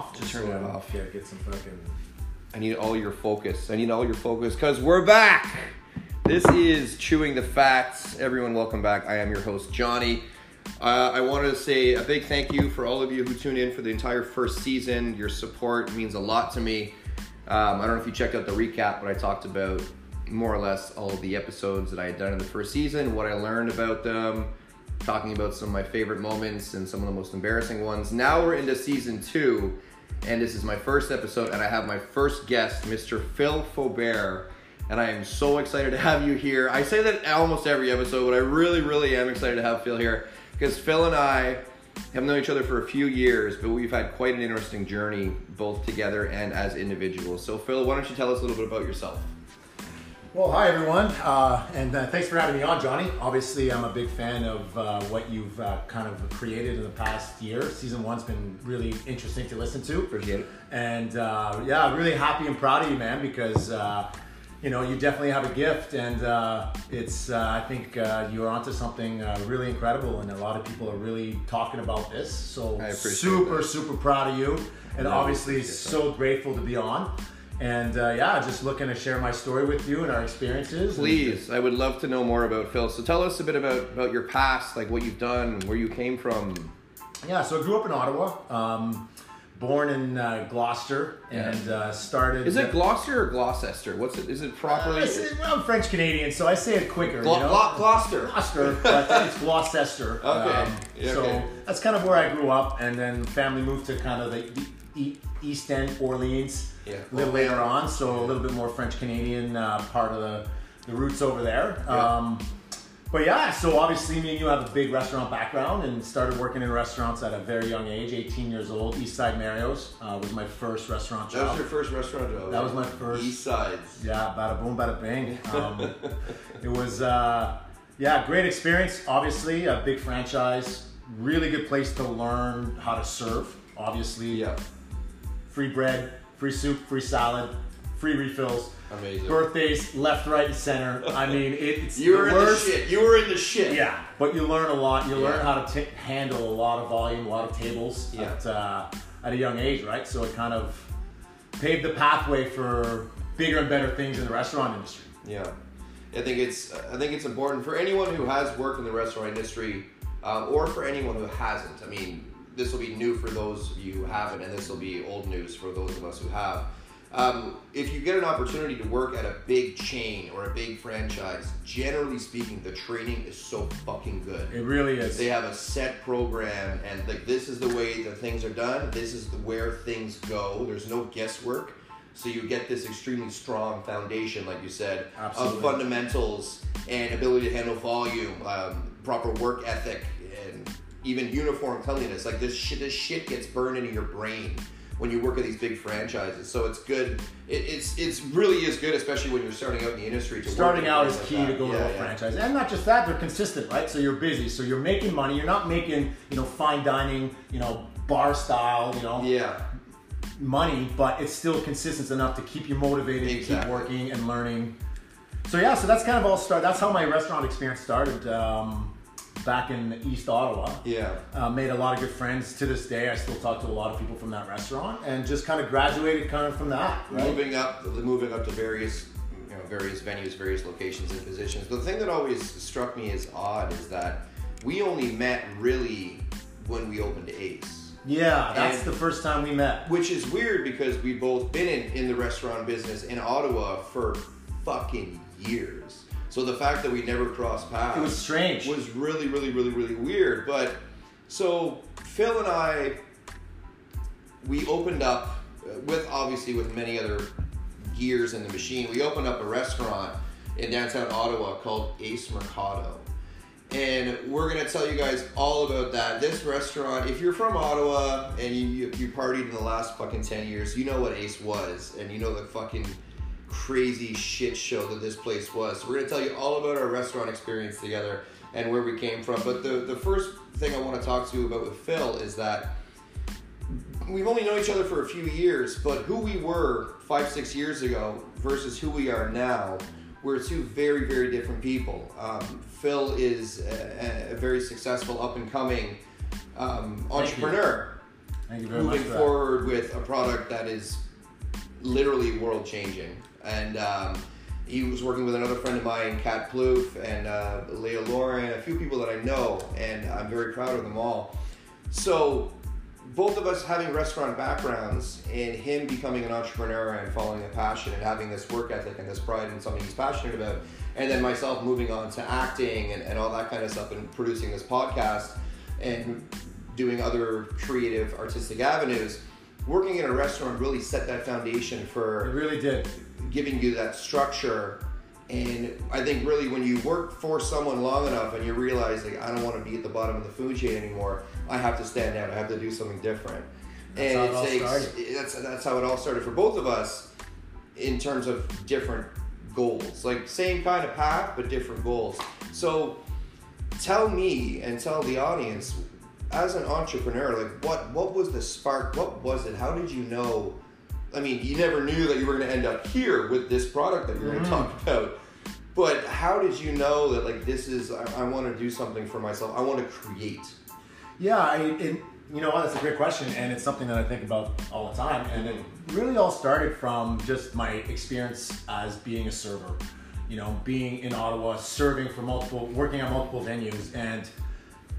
off. Just so turn it off. Yeah, get some fucking. I need all your focus. I need all your focus because we're back. This is Chewing the Facts. Everyone, welcome back. I am your host, Johnny. Uh, I wanted to say a big thank you for all of you who tuned in for the entire first season. Your support means a lot to me. Um, I don't know if you checked out the recap, but I talked about more or less all of the episodes that I had done in the first season, what I learned about them, talking about some of my favorite moments and some of the most embarrassing ones. Now we're into season two, and this is my first episode, and I have my first guest, Mr. Phil Faubert. And I am so excited to have you here. I say that almost every episode, but I really, really am excited to have Phil here because Phil and I have known each other for a few years, but we've had quite an interesting journey both together and as individuals. So, Phil, why don't you tell us a little bit about yourself? Well, hi everyone, uh, and uh, thanks for having me on, Johnny. Obviously, I'm a big fan of uh, what you've uh, kind of created in the past year. Season one's been really interesting to listen to. Appreciate it. And uh, yeah, really happy and proud of you, man, because uh, you know you definitely have a gift, and uh, it's uh, I think uh, you're onto something uh, really incredible, and a lot of people are really talking about this. So super, that. super proud of you, and No, obviously so grateful to be on. And uh, yeah, just looking to share my story with you and our experiences. Please, I would love to know more about Phil. So, tell us a bit about, about your past, like what you've done, where you came from. Yeah, so I grew up in Ottawa, um, born in uh, Gloucester, and uh, started. Is it Gloucester or Gloucester? What's it? Is it properly? Say- well, I'm French Canadian, so I say it quicker. Glo- you know? Glo- Gloucester. Gloucester, but I think it's Gloucester. Okay, yeah, so okay. that's kind of where I grew up, and then family moved to kind of the East End, Orleans, Yeah. a little later on. So a little bit more French Canadian uh, part of the, the roots over there. Yeah. Um, but yeah, so obviously me and you have a big restaurant background and started working in restaurants at a very young age, 18 years old. East Side Mario's uh, was my first restaurant job. That was your first restaurant job. That was my first- East Sides. Yeah, bada boom, bada bang. Um, it was, uh, yeah, great experience. Obviously, a big franchise. Really good place to learn how to serve. Obviously, Yeah, free bread, free soup, free salad, free refills. amazing. Birthdays, left, right, and center. I mean, it's You were the in worst. the shit. You were in the shit. Yeah, but you learn a lot. You learn how to t- handle a lot of volume, a lot of tables Yeah. at, uh, at a young age, right? So it kind of paved the pathway for bigger and better things in the restaurant industry. Yeah, I think it's I think it's important for anyone who has worked in the restaurant industry, um, or for anyone who hasn't. I mean, this will be new for those of you who haven't, and this will be old news for those of us who have. Um, if you get an opportunity to work at a big chain or a big franchise, generally speaking, the training is so fucking good. It really is. They have a set program, and like this is the way that things are done. This is the, where things go. There's no guesswork, so you get this extremely strong foundation, like you said, Absolutely. of fundamentals and ability to handle volume, um, proper work ethic, even uniform cleanliness. Like this shit, this shit gets burned into your brain when you work at these big franchises. So it's good. It, it's it's really is good, especially when you're starting out in the industry. To Starting in out is like key that. to go Yeah, to a yeah. franchise, and not just that, they're consistent, right? So you're busy, so you're making money. You're not making, you know, fine dining, you know, bar style, you know, Yeah. money, but it's still consistent enough to keep you motivated, to keep working and learning. So yeah, so that's kind of all start. That's how my restaurant experience started um, back in East Ottawa. Yeah. Uh, made a lot of good friends to this day. I still talk to a lot of people from that restaurant, and just kind of graduated kind of from that. Right? moving up moving up to various you know various venues various locations and positions the thing that always struck me as odd is that we only met really when we opened ace Yeah, that's And- the first time we met. which is weird because we've both been in, in the restaurant business in ottawa for fucking years so the fact that we never crossed paths It was strange. was really, really, really, really weird. But so Phil and I, we opened up uh, with obviously with many other gears in the machine. We opened up a restaurant in downtown Ottawa called Ace Mercado. And we're gonna tell you guys all about that. This restaurant, if you're from Ottawa and you, you you partied in the last fucking ten years, you know what Ace was, and you know the fucking crazy shit show that this place was. So we're gonna tell you all about our restaurant experience together and where we came from. But the the first thing I want to talk to you about with Phil is that we've only known each other for a few years, but who we were five six years ago versus who we are now. We're two very, very different people. Um, Phil is a, a very successful, up and coming um, entrepreneur. Thank you very moving much for that. forward with a product that is literally world changing. And um, he was working with another friend of mine, Kat Plouffe, and uh, Leah Lauren, a few people that I know, and I'm very proud of them all. So, both of us having restaurant backgrounds, and him becoming an entrepreneur and following a passion and having this work ethic and this pride in something he's passionate about, and then myself moving on to acting and, and all that kind of stuff and producing this podcast and doing other creative artistic avenues working in a restaurant really set that foundation for It really did. giving you that structure. And i think really when you work for someone long enough and you realize like i don't want to be at the bottom of the food chain anymore i have to stand out. I have to do something different. That's and how it takes started. that's that's how it all started for both of us in terms of different goals. Like same kind of path but different goals. So tell me and tell the audience as an entrepreneur like what what was the spark? What was it? How did you know? I mean you never knew that you were going to end up here with this product that you're going to mm. talk about. But how did you know that like this is i, I want to do something for myself? I want to create. Yeah, I, it, you know what? That's a great question, and it's something that I think about all the time. And it mm-hmm. really all started from just my experience as being a server. You know, being in Ottawa, serving for multiple, working at multiple venues, and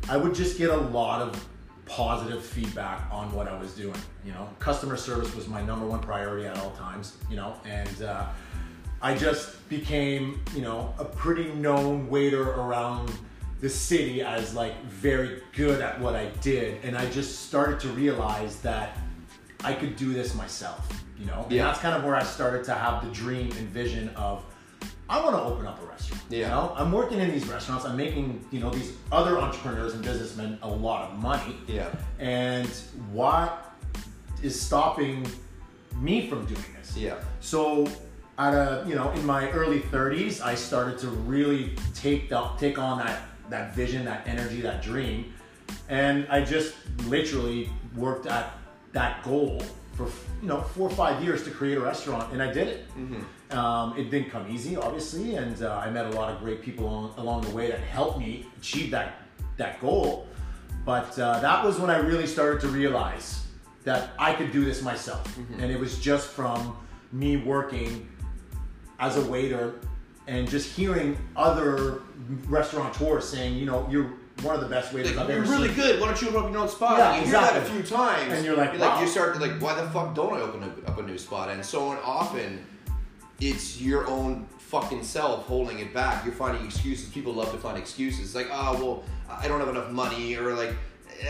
I would just get a lot of positive feedback on what I was doing. You know, customer service was my number one priority at all times. You know, and uh, I just became, you know, a pretty known waiter around the city as like very good at what I did, and I just started to realize that I could do this myself. You know, and that's kind of where I started to have the dream and vision of I want to open up a restaurant. You Yeah. know, I'm working in these restaurants. I'm making you know these other entrepreneurs and businessmen a lot of money. yeah And what is stopping me from doing this? yeah So, at a you know, in my early 30s, I started to really take the, take on that that vision, that energy, that dream, and I just literally worked at that goal for you know four or five years to create a restaurant, and I did it. Um, it didn't come easy, obviously, and uh, I met a lot of great people along, along the way that helped me achieve that that goal. But uh, that was when I really started to realize that I could do this myself, and it was just from me working as a waiter and just hearing other restaurateurs saying, you know, you're one of the best waiters like, I've you're ever really seen. good. Why don't you open up your own spot? Yeah, you hear that a few times, And you're like, like wow. you start to like, why the fuck don't I open up, a new spot? And so often, it's your own fucking self holding it back. You're finding excuses. People love to find excuses. It's like, oh well, I don't have enough money, or like,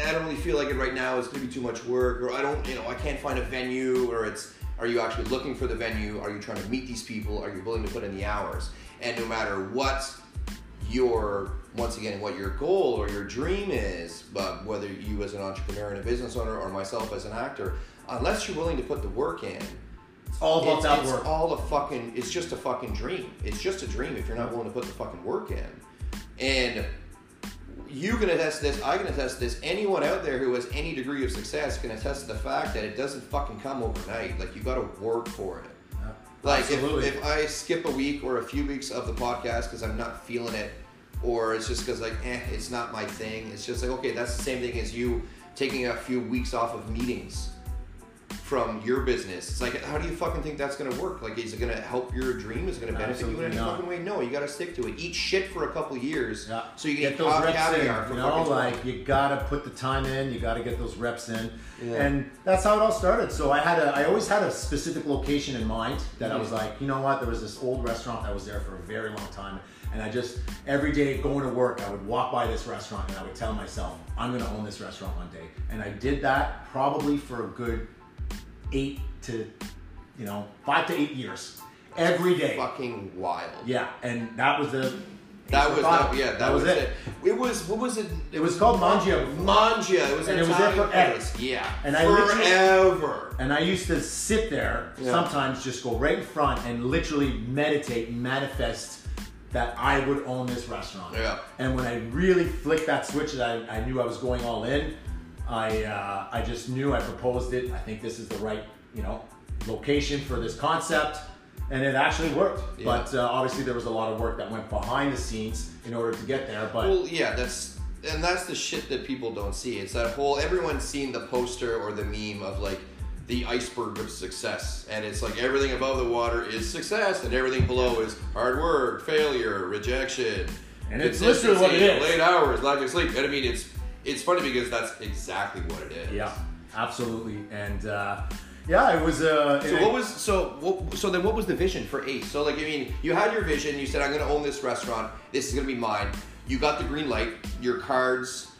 I don't really feel like it right now. It's gonna be too much work, or I don't, you know, I can't find a venue, or it's. Are you actually looking for the venue? Are you trying to meet these people? Are you willing to put in the hours? And no matter what your once again what your goal or your dream is but whether you as an entrepreneur and a business owner or myself as an actor unless you're willing to put the work in It's all about it's, that it's work. all a fucking it's just a fucking dream. It's just a dream if you're not willing to put the fucking work in. And you can attest this i can attest this anyone out there who has any degree of success can attest to the fact that it doesn't fucking come overnight. Like you got to work for it. Yeah. like if, if I skip a week or a few weeks of the podcast because I'm not feeling it, or it's just because like eh, it's not my thing. It's just like okay, that's the same thing as you taking a few weeks off of meetings from your business. It's like how do you fucking think that's gonna work? Like is it gonna help your dream? Is it gonna benefit you in any Absolutely not. fucking way? No, you gotta stick to it. Eat shit for a couple years Yeah. so you can get eat those reps in. caviar for You know, like you gotta put the time in. You gotta get those reps in, Yeah. and that's how it all started. So I had a, I always had a specific location in mind that I was Mhm. like, you know what? There was this old restaurant that was there for a very long time, and I just every day going to work, I would walk by this restaurant and I would tell myself, I'm gonna own this restaurant one day, and I did that probably for a good eight to, you know, five to eight years, every day. fucking wild. Yeah, and that was the. That was that, yeah. That, was, it. it. was what was it? It was called Mangia. Mangia. It was And an it was there forever. place. Yeah, And I forever. And I used to sit there, Yeah. sometimes just go right in front and literally meditate, manifest that I would own this restaurant. Yeah. And when I really flicked that switch that I, I knew I was going all in, I uh, I just knew I proposed it. I think this is the right you know location for this concept, and it actually worked. Yeah. But uh, obviously there was a lot of work that went behind the scenes in order to get there. But Well, yeah, that's and that's the shit that people don't see. It's that whole everyone's seen the poster or the meme of like the iceberg of success, and it's like everything above the water is success, and everything below is hard work, failure, rejection, And it's literally what it is. Late hours, lack of sleep. And I mean, it's it's funny because that's exactly what it is. Yeah, absolutely. And uh, yeah, it was. Uh, So what was so what, so then what was the vision for Ace? So like I mean, you had your vision. You said I'm going to own this restaurant. This is going to be mine. You got the green light. Your cards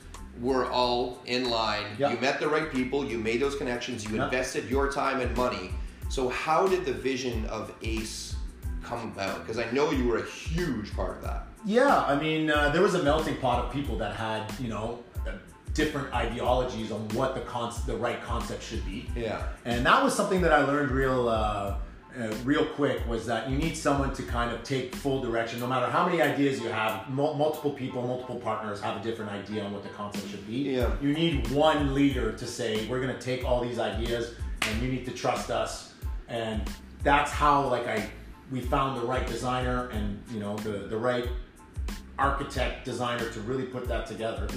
were all in line. Yeah. You met the right people. You made those connections. You Yeah. invested your time and money. So how did the vision of Ace come about? Because I know you were a huge part of that. Yeah, I mean, uh, there was a melting pot of people that had, you know, uh, different ideologies on what the con- the right concept should be. Yeah. And that was something that I learned real, uh, uh, real quick was that you need someone to kind of take full direction. No matter how many ideas you have, mul- multiple people, multiple partners have a different idea on what the concept should be. Yeah. You need one leader to say, we're going to take all these ideas and you need to trust us. And that's how, like, I we found the right designer and you know the the right architect designer to really put that together.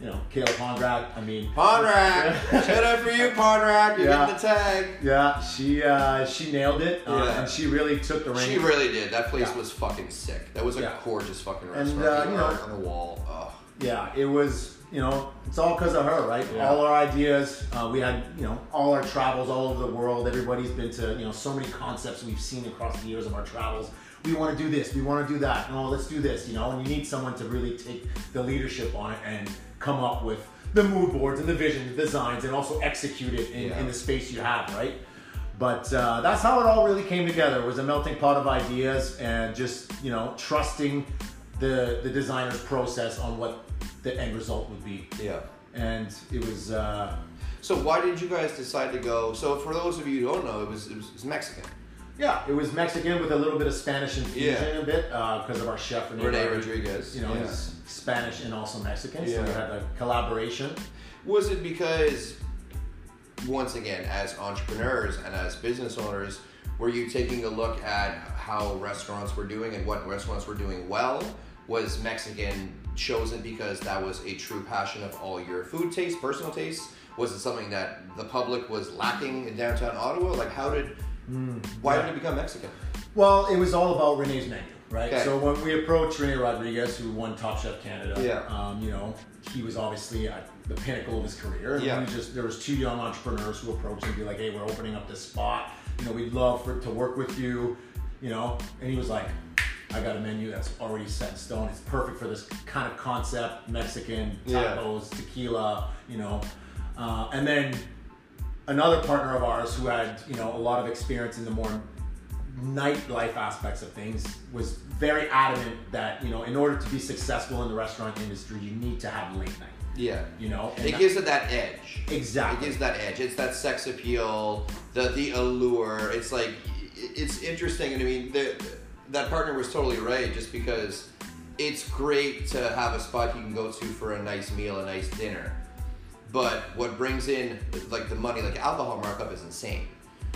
You know, Kale Conrad. I mean, Ponrac, shout out for you, Ponrac. You're Yeah. getting the tag. Yeah, she uh, she nailed it, uh, Yeah. and she really took the reins. She really did. That place Yeah. was fucking sick. That was a Yeah. gorgeous fucking And, restaurant. uh, you know- on the wall. Oh. yeah, it was. You know, it's all because of her, right? All our ideas. Uh, we had, you know, all our travels all over the world. Everybody's been to, you know, so many concepts we've seen across the years of our travels. We want to do this. We want to do that. No, let's do this. You know, and you need someone to really take the leadership on it and come up with the mood boards and the vision, the designs, and also execute it in, Yeah. in the space you have, right? But uh, that's how it all really came together. It was a melting pot of ideas and just you know trusting the the designer's process on what the end result would be. Yeah. And it was uh, So why did you guys decide to go? So for those of you who don't know, it was it was, it was Mexican. Yeah, it was Mexican with a little bit of Spanish infusion Yeah. a bit uh, because of our chef Rene, Rene Rodriguez. You know, yeah. he's Spanish and also Mexican, so Yeah. we had a collaboration. Was it because, once again, as entrepreneurs and as business owners, were you taking a look at how restaurants were doing and what restaurants were doing well? Was Mexican chosen because that was a true passion of all your food tastes, personal tastes? Was it something that the public was lacking in downtown Ottawa? Like, how did, why yeah. did it become Mexican? Well, it was all about Rene's menu, right? Okay. So when we approached Rene Rodriguez, who won Top Chef Canada, Yeah. um, you know, he was obviously at the pinnacle of his career. And Yeah. just there was two young entrepreneurs who approached him and be like, "Hey, we're opening up this spot. You know, we'd love for to work with you." You know, and he was like, "I got a menu that's already set in stone. It's perfect for this kind of concept: Mexican Yeah. tacos, tequila. You know." Uh, and then another partner of ours who had you know a lot of experience in the more nightlife aspects of things was very adamant that you know in order to be successful in the restaurant industry you need to have late night Yeah. you know and It that- gives it that edge. Exactly. It gives that edge. It's that sex appeal, the the allure. It's like it's interesting, and I mean the, that partner was totally right. Just because it's great to have a spot you can go to for a nice meal, a nice dinner, but what brings in like the money, like alcohol markup, is insane.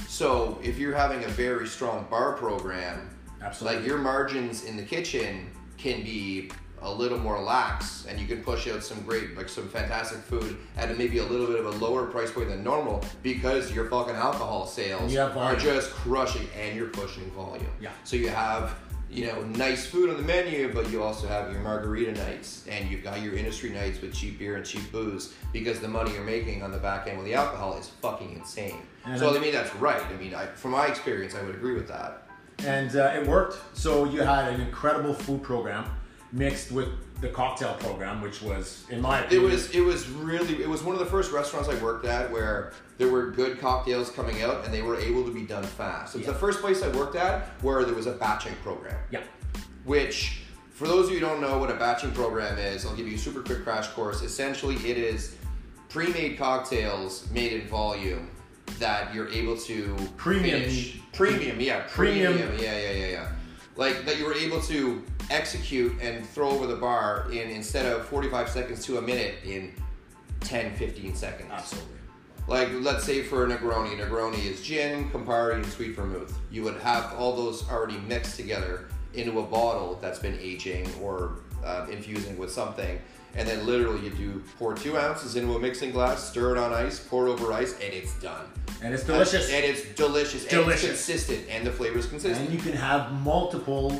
So if you're having a very strong bar program, Absolutely. like your margins in the kitchen can be a little more lax and you can push out some great like some fantastic food at a, maybe a little bit of a lower price point than normal because your fucking alcohol sales are just crushing and you're pushing volume Yeah. so you have you know nice food on the menu but you also have your margarita nights and you've got your industry nights with cheap beer and cheap booze because the money you're making on the back end with the alcohol is fucking insane. And so i mean that's right. I mean I, from my experience i would agree with that. And uh, it worked. So you had an incredible food program mixed with the cocktail program which was in my opinion, It was it was really it was one of the first restaurants I worked at where there were good cocktails coming out and they were able to be done fast. It was Yeah. the first place I worked at where there was a batching program. yeah Which for those of you who don't know what a batching program is, I'll give you a super quick crash course. Essentially it is pre-made cocktails made in volume that you're able to Premium finish. Premium, yeah, Premium. premium, yeah, yeah, yeah, yeah. Like that you were able to execute and throw over the bar in instead of 45 seconds to a minute in 10, 15 seconds. absolutely Like let's say for a Negroni, Negroni is gin, Campari, and sweet vermouth. You would have all those already mixed together into a bottle that's been aging or um, infusing with something, and then literally you do pour two ounces into a mixing glass, stir it on ice, pour it over ice, and it's done. And it's delicious. And, it's delicious. And Delicious. it's consistent, and the flavor is consistent. And you can have multiple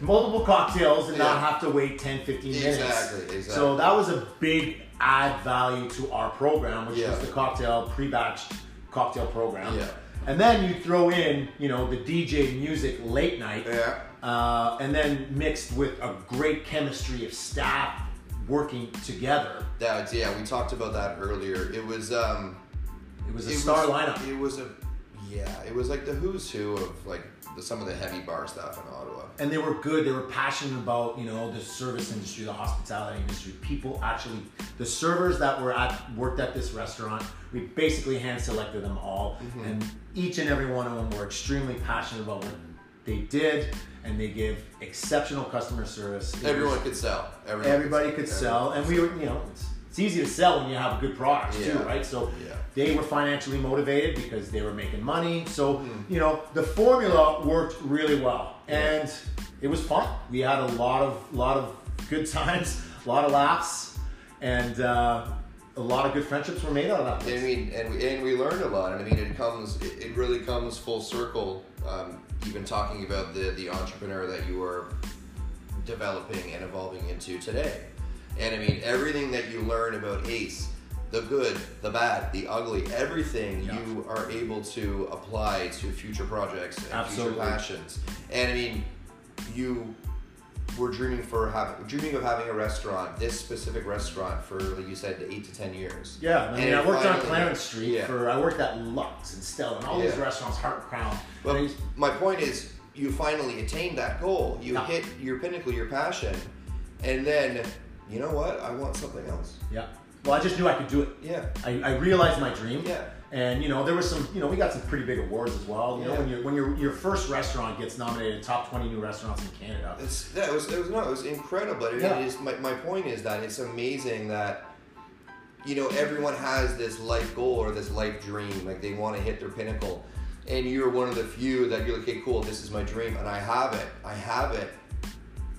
multiple cocktails and not have to wait 10, 15 minutes. Exactly, exactly. So that was a big add value to our program, which Yeah. was the cocktail pre-batched cocktail program. Yeah. And then you throw in, you know, the DJ music late night. Yeah. Uh, and then mixed with a great chemistry of staff working together. That yeah, we talked about that earlier. It was um, It was a it star was, lineup. It was a yeah, it was like the who's who of like the, some of the heavy bar stuff in Ottawa. And they were good. They were passionate about you know the service industry, the hospitality industry. People actually, the servers that were at worked at this restaurant, we basically hand selected them all, Mm-hmm. and each and every one of them were extremely passionate about what they did, and they gave exceptional customer service. It was- Everyone could sell. Everyone everybody could sell, and we were you know it's, it's easy to sell when you have good products too, right? So Yeah. they were financially motivated because they were making money. So Mm-hmm. you know the formula worked really well, and it was fun. We had a lot of lot of good times, a lot of laughs, and uh, a lot of good friendships were made out of that. I Place. mean, and we, and we learned a lot. And I mean, it comes, it, it really comes full circle. Um, even talking about the the entrepreneur that you are developing and evolving into today. And I mean, everything that you learn about Ace, the good, the bad, the ugly, everything Yeah. you are able to apply to future projects and Absolutely. future passions. And I mean, you were dreaming for having dreaming of having a restaurant, this specific restaurant for like you said, eight to ten years. Yeah, I mean, And I worked on Clarence Street Yeah. for. I worked at Lux and Stella and all these restaurants, Heart Crown. But my point is, you finally attained that goal. You Yeah. hit your pinnacle, your passion, and then you know what? I want something else. yeah. Well, I just knew I could do it. Yeah. I, I realized my dream. Yeah. And you know, there was some, you know, we got some pretty big awards as well. You know, Yeah. when your when your your first restaurant gets nominated top twenty new restaurants in Canada. It's yeah, it was it was no, it was incredible. I mean, Yeah. it is, my my point is that it's amazing that you know everyone has this life goal or this life dream, like they want to hit their pinnacle, and you're one of the few that you're like, okay, cool, this is my dream, and I have it, I have it.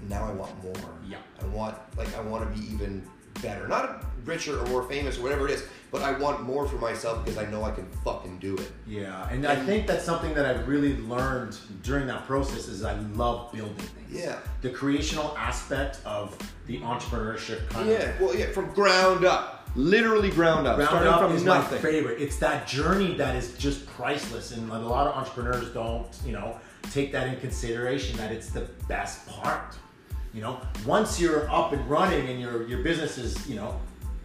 Now I want more. Yeah. I want like I want to be even better, not richer or more famous or whatever it is, but I want more for myself because I know I can fucking do it. Yeah, and I think that's something that I've really learned during that process is I love building things. Yeah. The creational aspect of the entrepreneurship kind of Yeah, well, yeah, from ground up, literally ground up, Round starting up from is nothing. my favorite. It's that journey that is just priceless, and a lot of entrepreneurs don't, you know, take that in consideration. That it's the best part. You know, once you're up and running and your your business is, you know,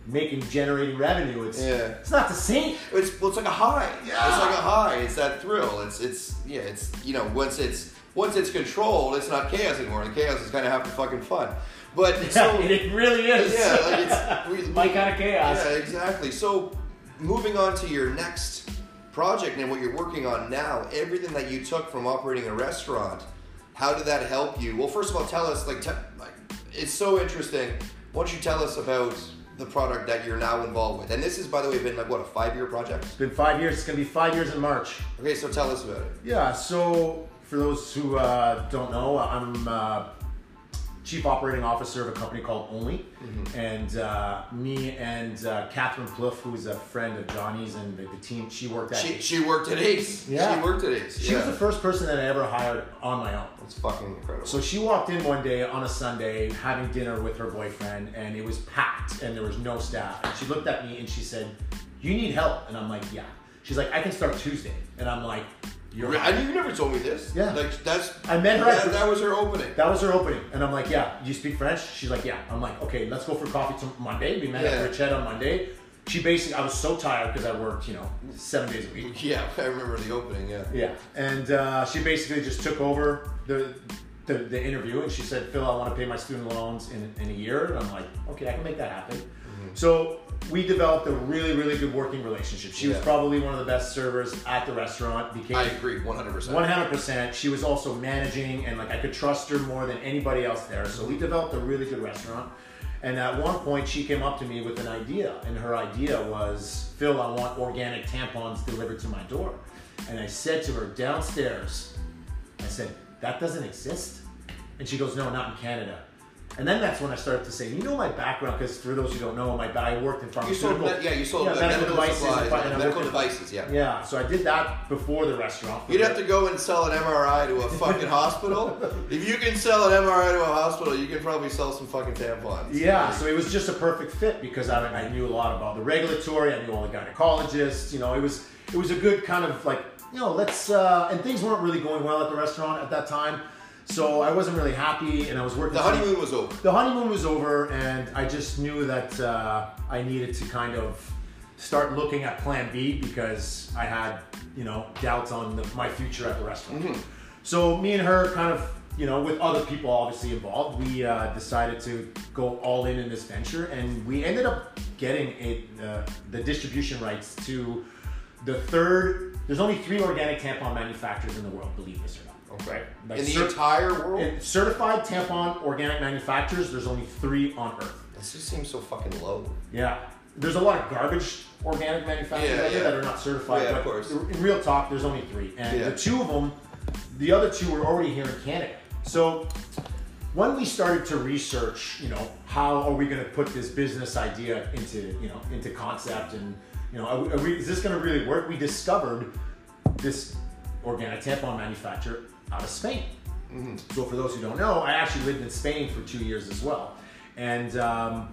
making generating revenue, it's Yeah. it's not the same. It's well, it's like a high. Yeah. It's like a high. It's that thrill. It's it's yeah. It's you know once it's once it's controlled, it's not chaos anymore. The chaos is kind of half the fucking fun. But so and it really is. yeah, like it's we, my kind of chaos. Yeah, exactly. So moving on to your next project and what you're working on now, everything that you took from operating a restaurant, how did that help you? Well, first of all, tell us like, te- like it's so interesting. Why don't you tell us about the product that you're now involved with? And this has, by the way, been like what a five year project. It's been five years. It's gonna be five years in March. Okay, so tell us about it. Yeah, so for those who uh, don't know, I'm uh, chief operating officer of a company called Only, and uh, me and uh, Catherine Plouffe, who's a friend of Johnny's and the, the team, she worked at. She, she worked at Ace. Yeah. She worked at Ace. she yeah. was the first person that I ever hired on my own. It's fucking incredible. So she walked in one day on a Sunday having dinner with her boyfriend, and it was packed, and there was no staff. And she looked at me and she said, "You need help?" And I'm like, "Yeah." She's like, "I can start Tuesday," and I'm like, "You're." I you never told me this. Yeah. Like that's I met her That, that was her opening. That was her opening, and I'm like, "Yeah, you speak French?" She's like, "Yeah." I'm like, "Okay, let's go for coffee to Monday." We met Yeah. at Bridgehead on Monday. She basically, I was so tired because I worked, you know, seven days a week. Yeah, I remember the opening. Yeah. Yeah, and uh, she basically just took over the, the the interview, and she said, "Phil, I want to pay my student loans in, in a year." And I'm like, "Okay, I can make that happen." Mm-hmm. So we developed a really, really good working relationship. She was probably one of the best servers at the restaurant. Became I agree, one hundred percent. one hundred percent. She was also managing, and like I could trust her more than anybody else there. So we developed a really good restaurant. And at one point, she came up to me with an idea, and her idea was, "Phil, I want organic tampons delivered to my door." And I said to her downstairs, I said, "That doesn't exist." And she goes, "No, not in Canada." And then that's when I started to say, you know, my background, because for those who don't know, my I worked in You sold, yeah, you sold Yeah, medical medical, devices supplies, and and medical devices. Yeah. Yeah, so I did that before the restaurant. You'd have to go and sell an MRI to a fucking hospital. If you can sell an MRI to a hospital, you can probably sell some fucking tampons. Yeah, so it was just a perfect fit because I, I knew a lot about the regulatory. I knew all the gynecologists. You know, it was it was a good kind of like you know let's uh, and things weren't really going well at the restaurant at that time, so I wasn't really happy and I was working. The honeymoon was over. The honeymoon was over, and I just knew that uh, I needed to kind of start looking at Plan B because I had you know doubts on the, my future at the restaurant. Mm-hmm. So me and her kind of you know with other people obviously involved, we uh, decided to go all in in this venture, and we ended up getting a, uh, the distribution rights to the third. There's only three organic tampon manufacturers in the world, believe this or not. Okay. Like In the entire world? in certified tampon organic manufacturers, there's only three on Earth. This just seems so fucking low. Yeah. There's a lot of garbage organic manufacturers Yeah, out there yeah. that are not certified. Yeah, of course. In real talk, there's only three. And the two of them, the other two were already here in Canada. So when we started to research, you know, how are we going to put this business idea into, you know, into concept and, you know, are we, are we, is this going to really work? We discovered this organic tampon manufacturer out of Spain. So for those who don't know, I actually lived in Spain for two years as well, and um,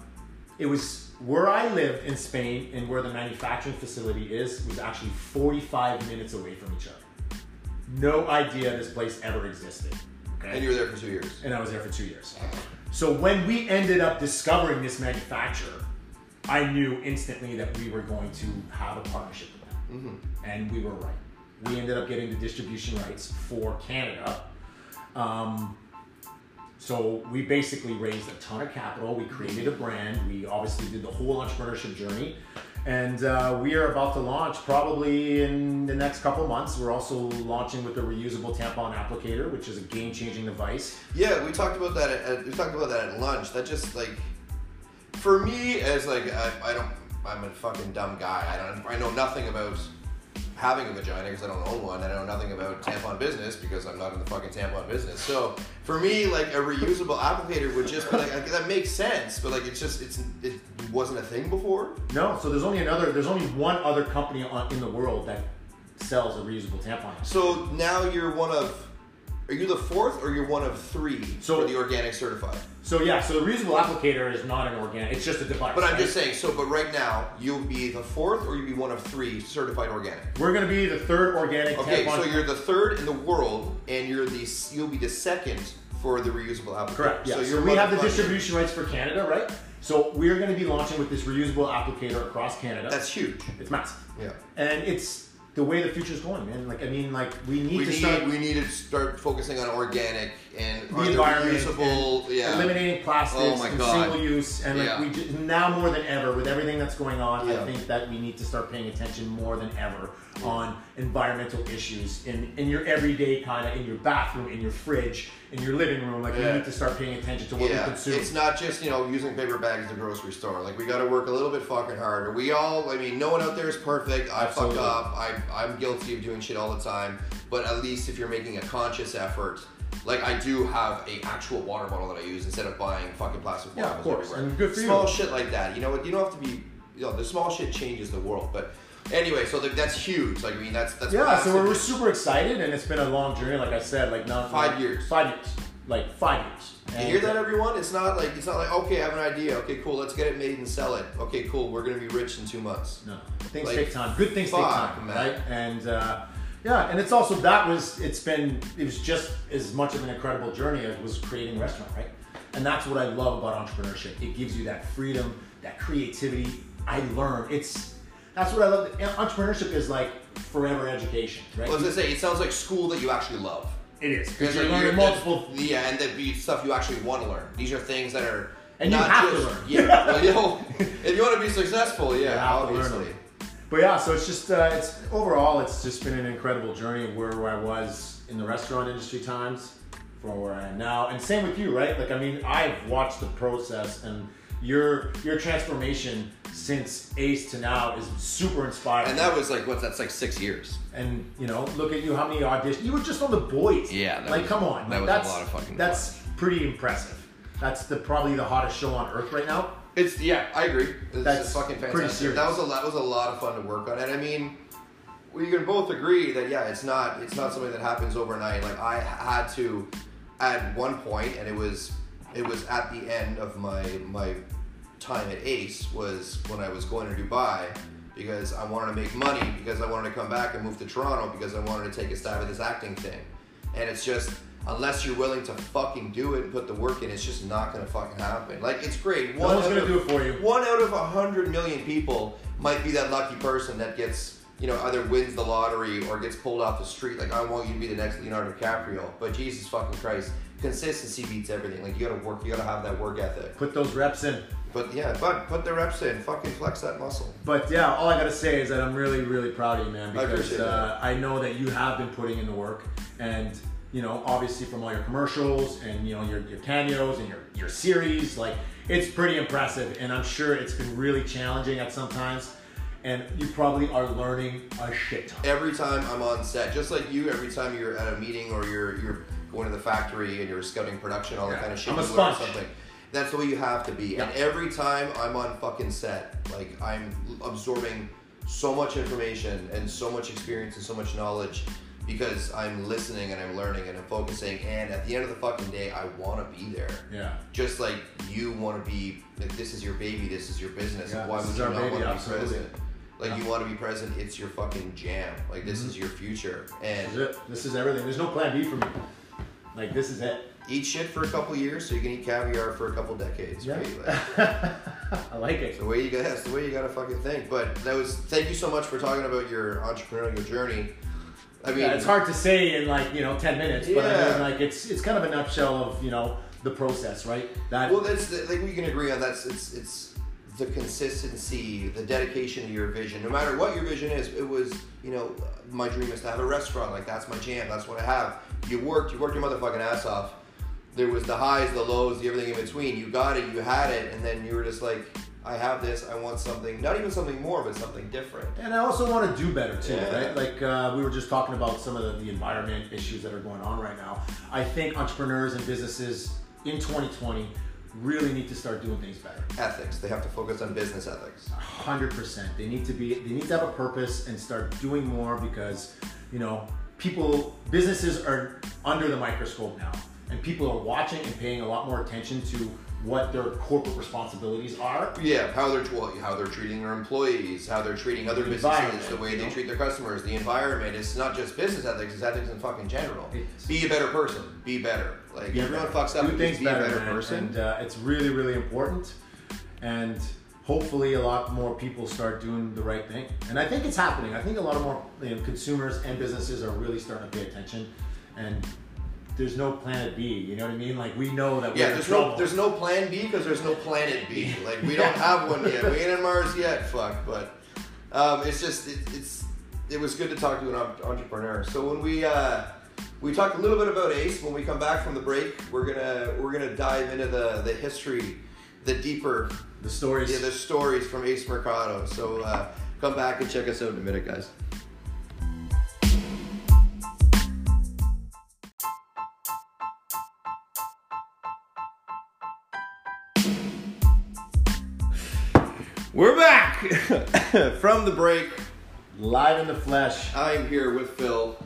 it was where I lived in Spain and where the manufacturing facility is was actually 45 minutes away from each other. No idea this place ever existed. Okay? And you were there for two years. and I was there for two years. So when we ended up discovering this manufacturer, I knew instantly that we were going to have a partnership with them, and we were right. We ended up getting the distribution rights for Canada. Um, so we basically raised a ton of capital. We created a brand. We obviously did the whole entrepreneurship journey, and uh, we are about to launch probably in the next couple months. We're also launching with the reusable tampon applicator, which is a game-changing device. Yeah, we talked about that. At, at- we talked about that at lunch. That just like, for me as like I, I don't. I'm a fucking dumb guy. I don't. I know nothing about having a vagina because I don't own one. I know nothing about tampon business because I'm not in the fucking tampon business. So for me, like a reusable applicator would just be like, like that makes sense, but like it's just it's it wasn't a thing before. No, so there's only another. There's only one other company on, in the world that sells a reusable tampon. So now you're one of. Are you the fourth or you're one of three So- for the organic certified? So yeah, so the reusable applicator is not an organic. It's just a device. But I'm right? just saying, so but right now you'll be the fourth or you'll be one of three certified organic. we're gonna be the third organic Okay, so you're the third in the world and you're the you'll be the second for the reusable applicator. correct. Yeah. So, you're we have the distribution rights for Canada, right? So we're gonna be launching with this reusable applicator across Canada. That's huge. it's massive, Yeah. and it's the way the future's going, man. Like I mean, like we need We to need start we need to start focusing on organic and the environment, reusable. Yeah. eliminating plastics Oh and God. single use, and like Yeah. we just, now more than ever with everything that's going on, Yeah. I think that we need to start paying attention more than ever on environmental issues in in your everyday kind of in your bathroom, in your fridge, in your living room. Like we need to start paying attention to what we Yeah, consume. it's not just you know using paper bags at the grocery store. Like we got to work a little bit fucking harder. We all, I mean, no one out there is perfect. I Absolutely. fuck up. I I'm guilty of doing shit all the time. But at least if you're making a conscious effort, like I do have a actual water bottle that I use instead of buying fucking plastic bottles. Yeah, water of course, everywhere. and good for you. Small shit like that. You know what? You don't have to be. You know, the small shit changes the world. But anyway, so like, that's huge. Like I mean, that's that's yeah, so we're, we're super excited, and it's been a long journey. Like I said, like not Five years. five years, like five years. And You hear that, everyone? It's not like it's not like okay, I have an idea. Okay, cool, let's get it made and sell it. Okay, cool, we're gonna be rich in two months. No, things Like, take time. Good things take time, man. right? And uh, yeah, and it's also that was it's been it was just as much of an incredible journey as was creating a restaurant, right? And that's what I love about entrepreneurship. It gives you that freedom, that creativity. I learn. It's that's what I love. Entrepreneurship is like forever education, right? Well, I was gonna say, it sounds like school that you actually love. it is because Because you're learning you're- multiple. Yeah, and that be stuff you actually want to learn. These are things that are And you not have to learn. Yeah, well, you know, if you want to be successful, yeah, have to learn obviously. But yeah, so it's just uh, it's overall it's just been an incredible journey of where, where I was in the restaurant industry times for where I am now, and same with you, right? Like I mean, I've watched the process and your your transformation since Ace to now is super inspiring. And that was like what? That's like six years. and you know, look at you, how many auditions you were just on the boys. Yeah, like was- come on, that was a that's, lot of fucking That's pretty impressive. That's the probably the hottest show on earth right now. It's yeah, I agree. It's, That's it's fucking fantastic. That was a lot. Was a lot of fun to work on, and I mean, we can both agree that yeah, it's not it's not something that happens overnight. Like I had to, at one point, and it was it was at the end of my my time at Ace was when I was going to Dubai because I wanted to make money because I wanted to come back and move to Toronto because I wanted to take a stab at this acting thing, and it's just unless you're willing to fucking do it and put the work in, it's just not gonna fucking happen. Like it's great. No one's gonna of- do it for you. one out of a hundred million people might be that lucky person that gets, you know, either wins the lottery or gets pulled off the street. Like, I want you to be the next Leonardo DiCaprio. But Jesus fucking Christ, consistency beats everything. Like, you gotta work, you gotta have that work ethic. Put those reps in. But yeah, but put the reps in, fucking flex that muscle. But yeah, all I gotta say is that I'm really, really proud of you, man, I because appreciate uh, I know that you have been putting in the work, and you know, obviously from all your commercials and you know your, your cameos and your your series, like it's pretty impressive, and I'm sure it's been really challenging at some times, and you probably are learning a shit ton. Every time I'm on set, just like you, every time you're at a meeting or you're you're going to the factory and you're scouting production, all that kind of shit, I'm a sponge. something. That's the way you have to be. And every time I'm on fucking set, like I'm absorbing so much information and so much experience and so much knowledge because I'm listening and I'm learning and I'm focusing. And at the end of the fucking day, I want to be there. Yeah. Just like you want to be, like this is your baby, this is your business. Yeah, Why would you not want to be present? Like Yeah. you want to be present, it's your fucking jam. Like this Mhm. is your future. This is And it. This is everything. There's no plan B for me. Like this is it. Eat shit for a couple years so you can eat caviar for a couple decades, Yeah. right? Like, I like it. the way you got. That's the way you gotta fucking think. But that was. Thank you so much for talking about your entrepreneurial journey. I mean, yeah, it's hard to say in like you know ten minutes, but I mean, like it's it's kind of a nutshell of you know the process, right? That Well, that's the, like we can agree on. That's it's it's the consistency, the dedication to your vision. No matter what your vision is, it was you know my dream is to have a restaurant. Like that's my jam. That's what I have. You worked. You worked your motherfucking ass off. There was the highs, the lows, the everything in between. You got it. You had it, and then you were just like, I have this. I want something. Not even something more, but something different. And I also want to do better too, Yeah. right? Like uh, we were just talking about some of the, the environment issues that are going on right now. I think entrepreneurs and businesses in 2020 really need to start doing things better. Ethics. They have to focus on business ethics. Hundred percent. They need to be. They need to have a purpose and start doing more because, you know, people, businesses are under the microscope now, and people are watching and paying a lot more attention to what their corporate responsibilities are. Yeah, how they're how they're treating their employees, how they're treating other The businesses, the way they know? treat their customers, the environment. It's not just business ethics; it's ethics in fucking general. It's- be a better person. Be better. Like Be everyone better. fucks up. Do things be better, a better man. person. and uh, it's really, really important. And hopefully, a lot more people start doing the right thing. And I think it's happening. I think a lot of more you know, consumers and businesses are really starting to pay attention. And there's no planet B. You know what I mean? Like we know that yeah, we're in there's no there's no plan B because there's no planet B. Like we don't have one yet. We ain't in Mars yet. Fuck. But um, it's just it, it's it was good to talk to an entrepreneur. So when we uh, we talked a little bit about Ace. When we come back from the break, we're gonna we're gonna dive into the the history, the deeper the stories. yeah the stories from Ace Mercado. So uh, come back and check us out in a minute, guys. We're back from the break. Live in the flesh. I'm here with Phil,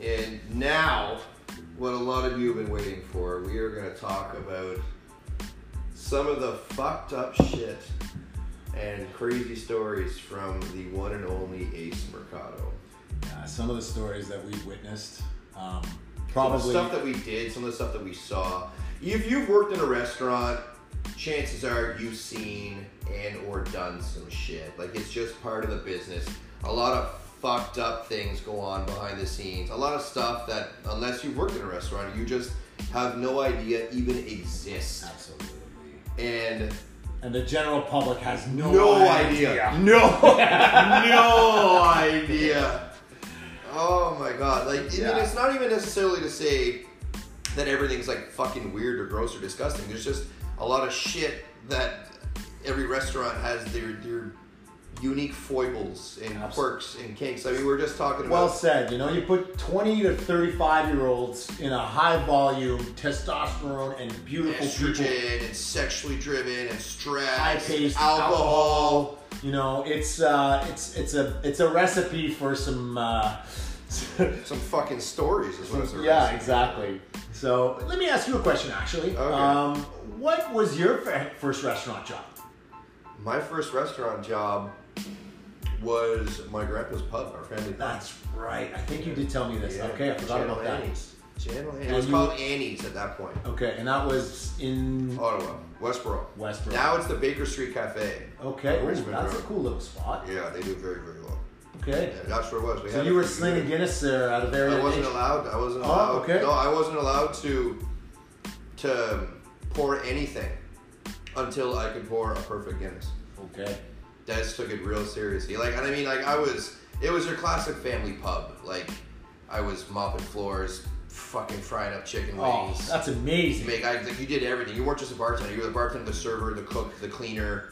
and now, what a lot of you have been waiting for, we are going to talk about some of the fucked up shit and crazy stories from the one and only Ace Mercado. Yeah, some of the stories that we've witnessed. Um, Some of the probably. stuff that we did, some of the stuff that we saw. If you've worked in a restaurant, chances are you've seen and or done some shit. Like it's just part of the business. A lot of fucked up things go on behind the scenes. A lot of stuff that unless you've worked in a restaurant, you just have no idea even exists. Absolutely. And And the general public has no, no, idea. No, no idea. Oh my god! Like, I mean, it's not even necessarily to say that everything's like fucking weird or gross or disgusting. There's just a lot of shit that every restaurant has their their unique foibles and Absolutely. quirks and kinks. I mean, we are just talking Well about. said. You know, you put 20 to 35 year olds in a high volume, testosterone and beautiful people, and sexually driven and stress, high paced alcohol. alcohol. You know, it's uh, it's it's a it's a recipe for some. Uh, Some fucking stories is what it's yeah, exactly. So let me ask you a question. Actually, Okay. um, what was your first restaurant job? My first restaurant job was my grandpa's pub, our family pub. That's right. I think you did tell me this. Yeah, okay, I forgot Channel about that. Annie's. Channel Annie's. It was you- called Annie's at that point. Okay, and that was in Ottawa, Westboro. Westboro. Now it's the Baker Street Cafe. okay, ooh, that's a cool little spot. Yeah, they do very, very well. Okay, Yeah, that's where it was. We so you were slinging. Guinness there at a very I wasn't allowed. I wasn't Oh, allowed. okay. No, I wasn't allowed to to pour anything until I could pour a perfect Guinness. Okay. Des took it real seriously. Like, and I mean, like, I was. It was your classic family pub. Like, I was mopping floors, fucking frying up chicken wings. Oh, wings. that's You amazing. make, I, like, you did everything. You weren't just a bartender. You were the bartender, the server, the cook, the cleaner,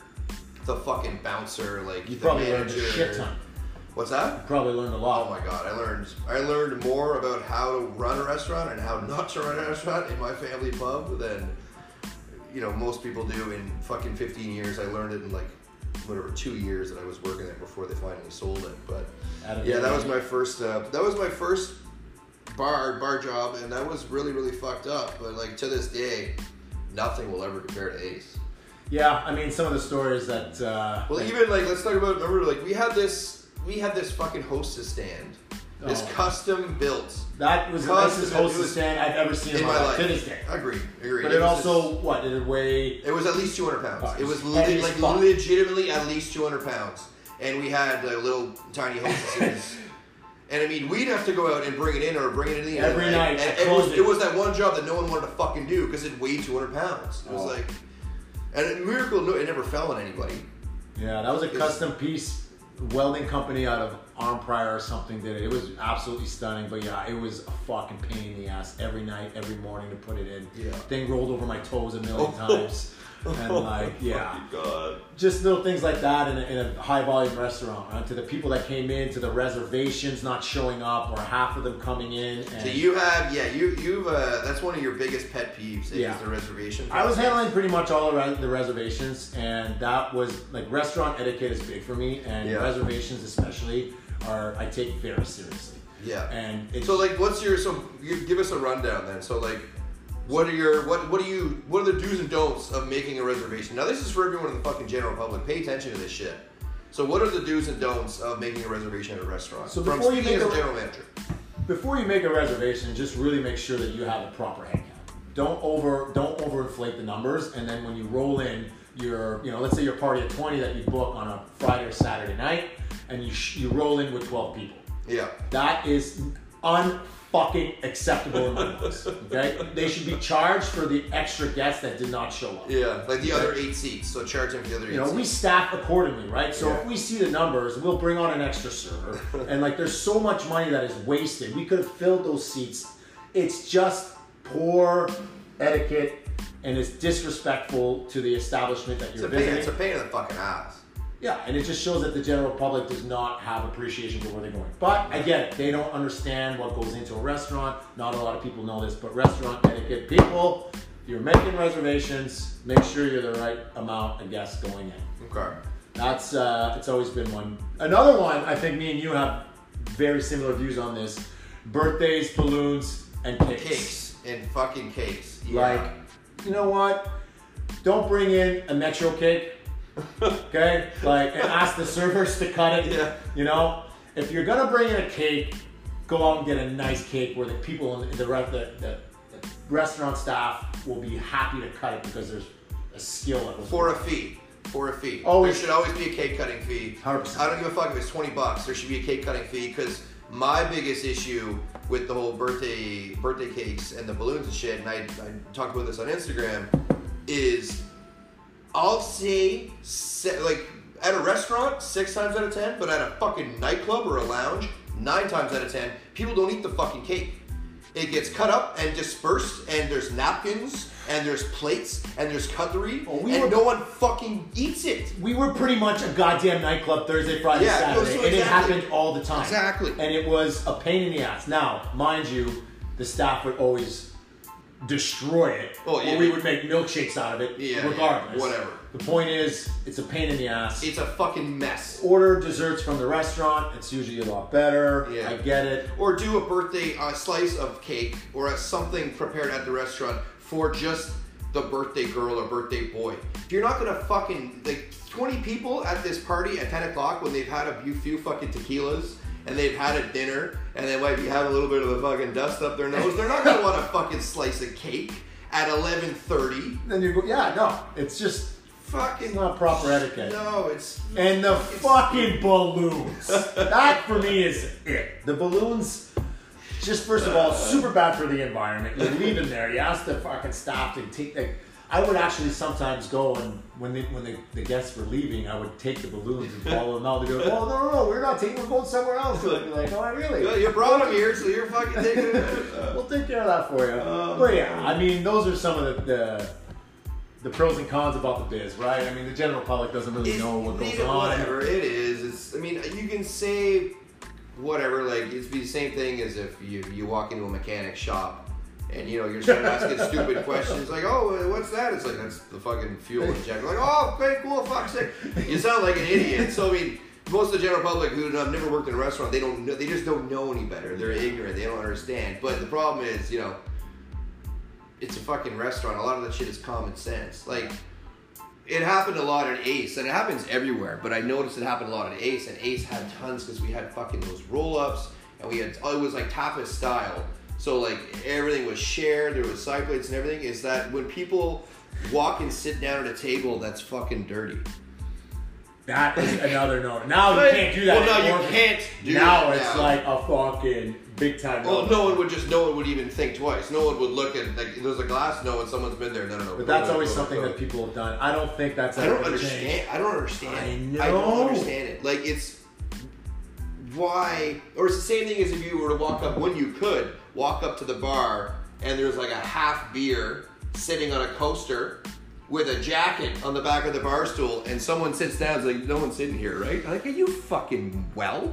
the fucking bouncer. Like, You the probably learned a shit ton. What's that? You probably learned a lot. Oh my god, I learned I learned more about how to run a restaurant and how not to run a restaurant in my family pub than you know most people do in fucking 15 years. I learned it in like whatever two years that I was working there before they finally sold it. But yeah, that was my first. Uh, that was my first bar bar job, and that was really really fucked up. But like to this day, nothing will ever compare to Ace. Yeah, I mean some of the stories that. Uh, Well, that- even like let's talk about remember like we had this we had this fucking hostess stand, this Oh. custom built that was the Cause nicest it hostess was- stand I've ever seen in, my, life to this day. Agreed, agreed. But it, was also what did it weigh? it was at least 200 pounds. It was it's le- heavy as like fuck. legitimately at least 200 pounds, and we had uh, little tiny hostesses. And I mean, we'd have to go out and bring it in or bring it in the Every night And at it was, closing. it was that one job that no one wanted to fucking do because it weighed 200 pounds. It was Oh. like, and a miracle, no, it never fell on anybody. Yeah, that was a custom piece welding company out of Arnprior or something did it. It was absolutely stunning, but yeah, it was a fucking pain in the ass every night, every morning to put it in. Yeah. Thing rolled over my toes a million oh. times. And like, yeah. God. Just little things like that in a, in a high volume restaurant, right? To the people that came in, to the reservations not showing up, or half of them coming in. And So you have, yeah, you you've uh, that's one of your biggest pet peeves. Is Yeah. the reservation. I was handling pretty much all around the reservations, and that was like restaurant etiquette is big for me, and Yeah. reservations especially are I take very seriously. Yeah. And it's So like, what's your so you give us a rundown then? So like, what are your what what do you what are the do's and don'ts of making a reservation? Now this is for everyone in the fucking general public. Pay attention to this shit. So what are the do's and don'ts of making a reservation at a restaurant? So before you make as a general manager. before you make a reservation, just really make sure that you have a proper head count. Don't over don't overinflate the numbers, and then when you roll in your you know let's say your party of twenty that you book on a Friday or Saturday night, and you sh- you roll in with twelve people. Yeah. That is unfucking acceptable in my books. Okay, they should be charged for the extra guests that did not show up. Yeah. Like the other eight seats. So charge them for the other eight You know, we seats. staff accordingly, right? So Yeah. if we see the numbers, we'll bring on an extra server. and like, there's so much money that is wasted. We could have filled those seats. It's just poor etiquette, and it's disrespectful to the establishment that you're a pain. visiting. It's a pain in the fucking ass. Yeah, and it just shows that the general public does not have appreciation for where they're going. But again, they don't understand what goes into a restaurant. Not a lot of people know this, but restaurant etiquette, people, if you're making reservations, make sure you're the right amount of guests going in. Okay. That's uh, it's always been one. Another one, I think me and you have very similar views on this: birthdays, balloons, and cakes. Cakes and fucking cakes. Yeah. Like, you know what? Don't bring in a metro cake. Okay, like, and ask the servers to cut it. Yeah. You know, if you're gonna bring in a cake, go out and get a nice cake where the people in the the, the, the restaurant staff will be happy to cut it because there's a skill that for a fee. For a fee. Always- There should always be a cake cutting fee. 100%. I don't give a fuck if it's 20 bucks. There should be a cake cutting fee because my biggest issue with the whole birthday birthday cakes and the balloons and shit, and I, I talked about this on Instagram, is I'll say like at a restaurant six times out of ten, but at a fucking nightclub or a lounge nine times out of ten, people don't eat the fucking cake. It gets cut up and dispersed, and there's napkins and there's plates and there's cutlery Oh, we and were- no one fucking eats it. We were pretty much a goddamn nightclub Thursday, Friday, Yeah, no, Saturday, so and it happened all the time. Exactly. And it was a pain in the ass. Now, mind you, the staff would always destroy it, Oh, yeah. or we would make milkshakes out of it, Yeah, regardless. yeah, whatever. The point is, it's a pain in the ass. It's a fucking mess. Order desserts from the restaurant; it's usually a lot better. Yeah. I get it. Or do a birthday a slice of cake or a something prepared at the restaurant for just the birthday girl or birthday boy. If you're not gonna fucking like 20 people at this party at 10 o'clock when they've had a few fucking tequilas and they've had a dinner and they might be having a little bit of a fucking dust up their nose, they're not gonna want to fucking slice a cake at 11:30. Then you go, yeah, no, it's just Fucking not proper etiquette. No, it's And the It's- fucking balloons. that for me is it. The balloons, just first of all, super bad for the environment. You leave them there. You ask the fucking staff to take the. I would actually sometimes go and when they, when the, the guests were leaving, I would take the balloons and follow them out. They go, oh no no no, we're not taking. We're going somewhere else. I'd be like, oh really? Well, you brought them here, so you're fucking taking it. We'll take care of that for you. Oh, but yeah, I mean, those are some of the, the the pros and cons about the biz, right? I mean, the general public doesn't really know what goes on. Whatever it is, it's. I mean, you can say whatever. Like it's be the same thing as if you you walk into a mechanic shop. And you know you're starting asking stupid questions like, oh, what's that? It's like that's the fucking fuel injector. Like, oh, okay, cool, fuck's sake. You sound like an idiot. So I mean, most of the general public who have never worked in a restaurant, they don't know, they just don't know any better. They're ignorant. They don't understand. But the problem is, you know, it's a fucking restaurant. A lot of that shit is common sense. Like, it happened a lot at Ace, and it happens everywhere. But I noticed it happened a lot at Ace, and Ace had tons because we had fucking those roll ups, and we had oh, it was like tapas style. So like everything was shared. There was side plates and everything. Is that when people walk and sit down at a table that's fucking dirty? That is another no. Now you can't do that. well, you anymore. can't do now it it's now. like a fucking big time. Well, no. no one would just no one would even think twice. No one would look at like there's a glass. No, and someone's been there. No, no, no. But that's always something that people have done. I don't think that's I don't understand. change. I don't understand. I I don't understand it. Like it's why, or it's the same thing as if you were to walk up when you could walk up to the bar and there's like a half beer sitting on a coaster with a jacket on the back of the bar stool, and someone sits down. It's like no one's sitting here, right? Like, are you fucking well?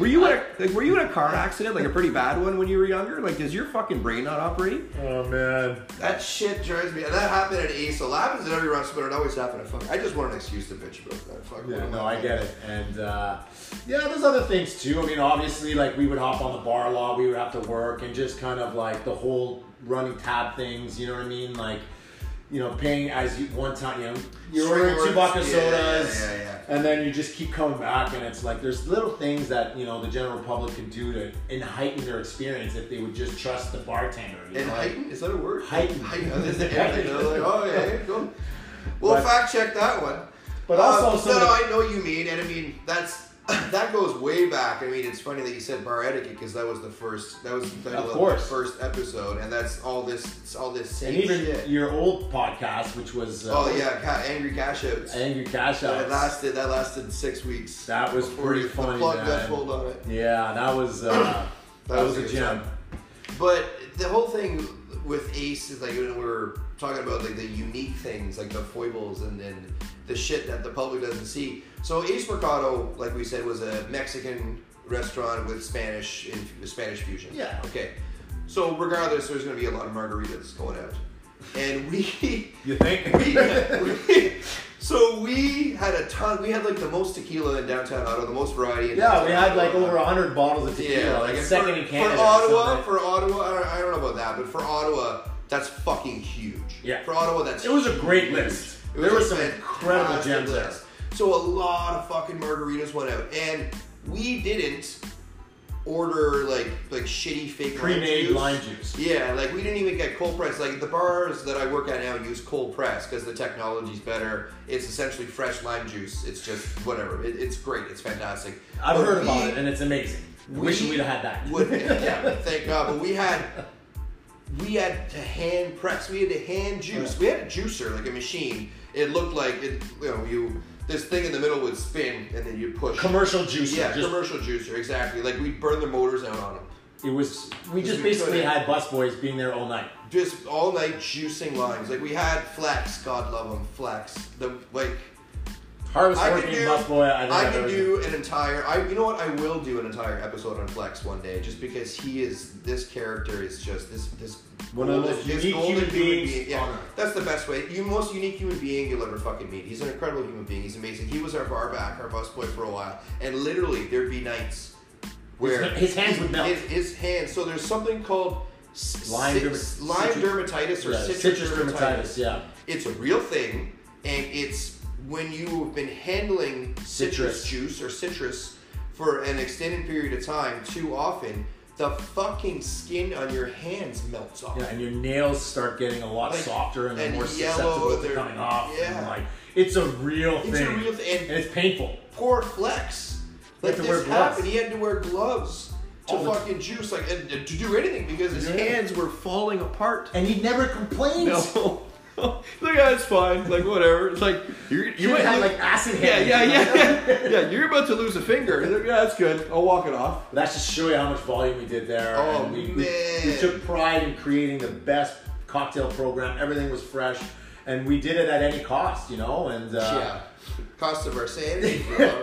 Were you in a like were you in a car accident, like a pretty bad one when you were younger? Like, does your fucking brain not operate? Oh man. That shit drives me. And that happened at Ace. So it happens at every restaurant. It always happened at fuck. I just want an excuse to bitch about that. Fuck. Yeah, no, I get it. And uh, yeah, there's other things too. I mean, obviously, like we would hop on the bar a lot. We would have to work and just kind of like the whole running tab things. You know what I mean? Like, you know, paying as you one time. You know, you're ordering two vodka sodas, yeah, yeah, yeah. and then you just keep coming back. And it's like there's little things that you know the general public could do to and heighten their experience if they would just trust the bartender. You And know? like- heighten? Is that a word? Heighten. Heighten. This is. They're like, oh, yeah, go. We'll But- fact check that one. But also Uh, some no, no, I know what you mean, and I mean that's that goes way back. I mean, it's funny that you said bar etiquette because that was the first. That was the title Of course. the first episode, and that's all this. It's all this same and even shit. your old podcast, which was uh, oh yeah, ca- angry cash outs. angry cash That lasted. That lasted six weeks. That was pretty the funny, plug man. got pulled on it. Yeah, that was uh, that, was, a gem. But the whole thing with Ace is like when we're talking about like the unique things, like the foibles and then the shit that the public doesn't see. So Ace Mercado, like we said, was a Mexican restaurant with Spanish in Spanish fusion. Yeah. Okay. So regardless, there's going to be a lot of margaritas going out, and we You think? we, we- so we had a ton. We had like the most tequila in downtown Ottawa, the most variety. In yeah, we had like Ottawa. over hundred bottles of tequila, Yeah, like like second for, in Canada. For Ottawa, for Ottawa, I don't, I don't know about that, but for Ottawa, that's fucking huge. Yeah. For Ottawa, that's It was a great list. It There was were some incredible gems there. So a lot of fucking margaritas went out, and we didn't order like like shitty fake pre-made lime juice. Yeah, like we didn't even get cold press. Like the bars that I work at now use cold press because the technology's better. It's essentially fresh lime juice. It's just whatever. It, it's great. It's fantastic. I've But heard we- about it, and it's amazing. I wish we we'd have had that. would- yeah, thank God. But we had we had to hand press. We had to hand juice. We had a juicer, like a machine. It looked like it. You know, you this thing in the middle would spin, and then you'd push. Commercial juicer. Yeah, just commercial juicer, exactly. Like we'd burn the motors out on them. it was we just we basically had busboys being there all night. just all night juicing lines. Like we had Flex, God love him, Flex. The like Hardest I working can do- busboy I can do an entire. I you know what? I will do an entire episode on Flex one day, just because he is this character is just this this One of the most unique golden human beings being. Yeah, that's the best way. You most unique human being you'll ever fucking meet. He's an incredible human being. He's amazing. He was our bar back, our busboy for a while, and literally there'd be nights where His- his hands would melt. His, his hands. So there's something called. Lime derma- Lime citrus- dermatitis or yeah, citrus, citrus dermatitis. dermatitis. Yeah, It's a real thing, and it's when you've been handling citrus, Citrus. juice or citrus for an extended period of time too often, the fucking skin on your hands melts off. yeah, and your nails start getting a lot Like, softer and and more yellow, susceptible to coming off. yeah. like it's a real It's thing. a real thing, and and it's painful. poor Flex. Like had to wear this gloves. happened, he had to wear gloves to All the- fucking juice, like and to do anything because his Yeah. hands were falling apart. And he never complains. No. like yeah, it's fine. Like whatever. It's like you're, You might have like acid Yeah, yeah, yeah, yeah. yeah, you're about to lose a finger. Like, yeah, that's good. I'll walk it off. But that's just show you how much volume we did there. Oh, and we, we, man. we took pride in creating the best cocktail program. Everything was fresh, and we did it at any cost, you know. And uh, yeah. Cost of our sanity.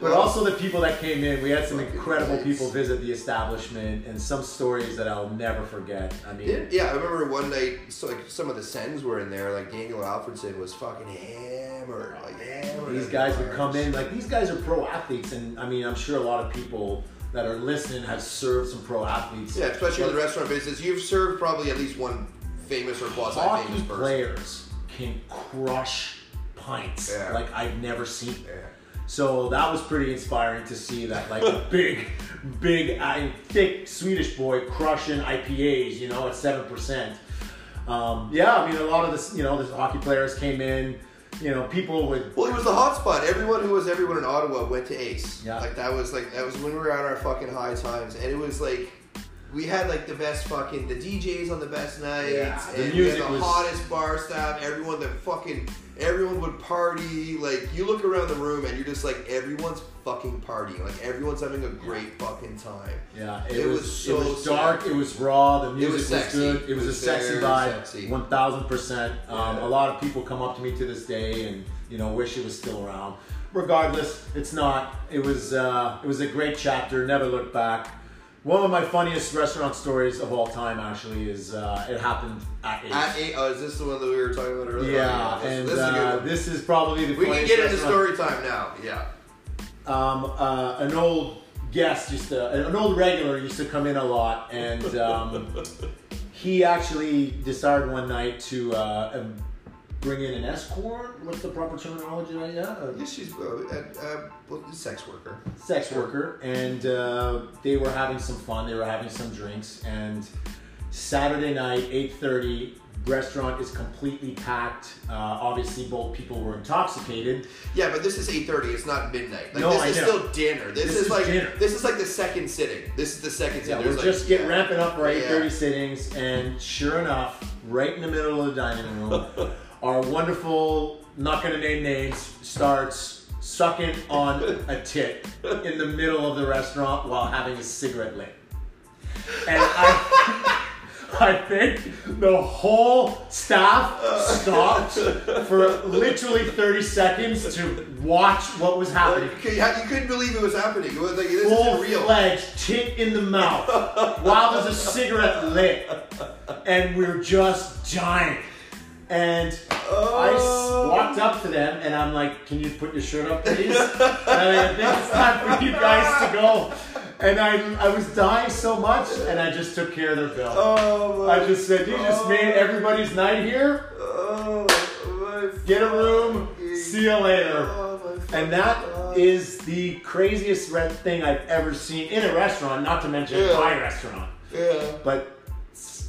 But also the people that came in, we had some incredible people visit the establishment, and some stories that I'll never forget. I mean, Yeah, yeah, I remember one night, so like some of the Sens were in there. Like Daniel Alfredsson was fucking hammered, like hammered. these guys would come in like these guys are pro athletes, and I mean, I'm sure a lot of people that are listening have served some pro athletes. Yeah, especially in the restaurant business, you've served probably at least one famous or quasi famous person. players can crush pints Yeah. like I've never seen. Yeah. So that was pretty inspiring to see that like a big, big, uh, thick Swedish boy crushing IPAs, you know, at seven percent. Um, yeah, I mean, a lot of this, you know, the hockey players came in. You know, people would. Well, it was the hot spot. Everyone who was everyone in Ottawa went to Ace. Yeah. Like that was like that was when we were at our fucking high times, and it was like we had like the best fucking the DJs on the best nights, Yeah, the and had the was- hottest bar staff. Everyone that fucking everyone would party. Like you look around the room and you're just like everyone's fucking partying. Like everyone's having a great fucking time. Yeah, it, It was, was so it was dark. It was raw. The music was was, good. It It was, a sexy vibe. One thousand percent. Um. A lot of people come up to me to this day and you know wish it was still around. Regardless, it's not. It was. Uh, it was a great chapter. Never look back. One of my funniest restaurant stories of all time, actually, is uh, it happened at Ace. At Ace, oh, is this the one that we were talking about earlier? yeah, this, and this is a good uh, one. this is probably the we can get into story time now. Yeah. um, uh, an old guest used to, an old regular used to come in a lot, and um, he actually decided one night to uh, bring in an escort. What's the proper terminology? Yeah, Yeah, she's uh, uh, well, a sex worker. sex worker, and uh, they were having some fun. They were having some drinks, and Saturday night, eight thirty. Restaurant is completely packed. Uh, obviously, both people were intoxicated. Yeah, but this is eight thirty. It's not midnight. Like No, this I is know. still dinner. This, This is, is like dinner. this is like the second sitting. This is the second Yeah, sitting. we're There's just like, getting yeah. ramping up for Yeah. 8:30 sittings, and sure enough, right in the middle of the dining room, our wonderful, not gonna name names, starts sucking on a tit in the middle of the restaurant while having a cigarette lit. And I, I think the whole staff stopped for literally 30 seconds to watch what was happening Like, you, couldn't believe it was happening. It was like this isn't full real. fledged tit in the mouth while there's a cigarette lit, and we are just dying. And I walked up to them and I'm like, "Can you put your shirt up, please?" and I think it's time for you guys to go. And I I was dying so much, and I just took care of their bill. Oh my. I just said, "You just made oh. everybody's night here. Oh my. Get a room. See you later." Oh And that is the craziest red thing I've ever seen in a restaurant, not to mention Yeah. my restaurant. Yeah. But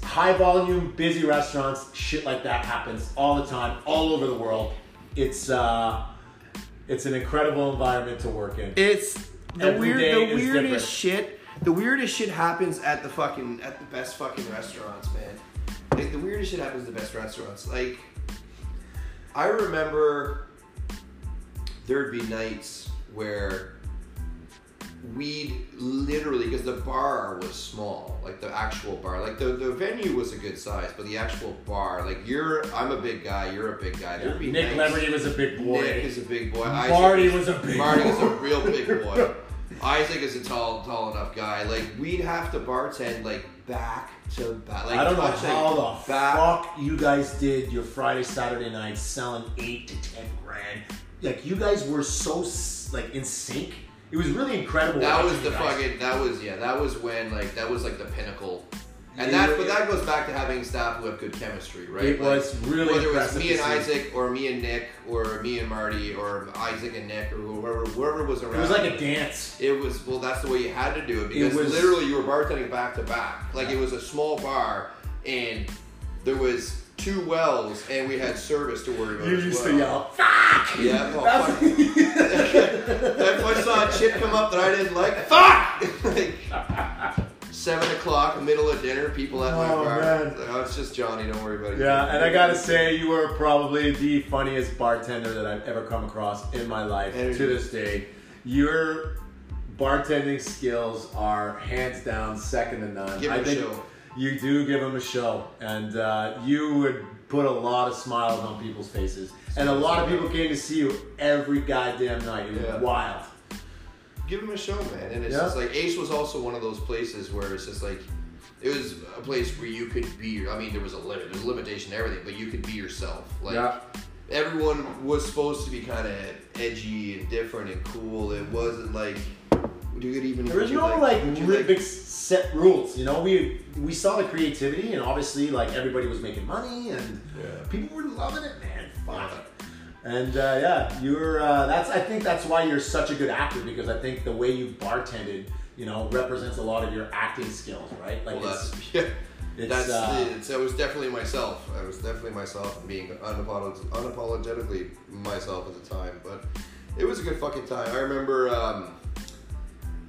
high volume, busy restaurants, shit like that happens all the time, all over the world. It's uh, it's an incredible environment to work in. It's the Every weird, the weirdest different. shit. The weirdest shit happens at the fucking at the best fucking restaurants, man. Like the weirdest shit happens at the best restaurants. Like I remember there'd be nights where we'd literally because the bar was small, like the actual bar, like the, the venue was a good size, but the actual bar, like you're, I'm a big guy, you're a big guy. There'd be Nick nights- Leverty was a big boy. Nick is a big boy. Marty Isaac- was a big Marty boy. was a real big boy. Isaac is a tall, tall enough guy. Like we'd have to bartend like back to back. Like I don't know touch, like, how the back. fuck you guys did your Friday, Saturday nights selling eight to ten grand. Like you guys were so s- like in sync. It was really incredible. That was the fucking. That was yeah. That was when like that was like the pinnacle. And Yeah, that, but that goes back to having staff who have good chemistry, right? It Like, was really whether it was me and. Isaac, or me and Nick, or me and Marty, or Isaac and Nick, or whoever, whoever was around. It was like a dance. It was well. That's the way you had to do it because was- literally you were bartending back to back. Like it was a small bar, and there was two wells, and we had service to worry about. You used well. to yell, "Fuck!" Yeah, well, That's- if I saw a chick come up that I didn't like, fuck! like, seven o'clock, middle of dinner, people at my Oh, bar. man. Oh, it's just Johnny. Don't worry about it. Yeah, and I gotta say, you are probably the funniest bartender that I've ever come across in my life Energy. to this day. Your bartending skills are hands down second to none. Give I him a think show. You do give them a show, and uh, you would put a lot of smiles on people's faces. And a lot of people came to see you every goddamn night. It was Yeah. wild. give them a show, man. And it's Yeah. just like Ace was also one of those places where it's just like it was a place where you could be. I mean, there was a limit, there's a limitation to everything, but you could be yourself. Like Yeah. everyone was supposed to be kind of edgy and different and cool. It wasn't like you could even. There was would you no like, would you ri- big set rules, you know. We we saw the creativity, and obviously, like everybody was making money, and Yeah. people were loving it, man. Fuck. And uh, yeah, you're. Uh, that's. I think that's why you're such a good actor because I think the way you've bartended, you know, represents a lot of your acting skills, right? Like Well, it's, that's yeah. it's, That's uh, it's, I was definitely myself. I was definitely myself and being unapolog- unapologetically myself at the time. But it was a good fucking time. I remember um,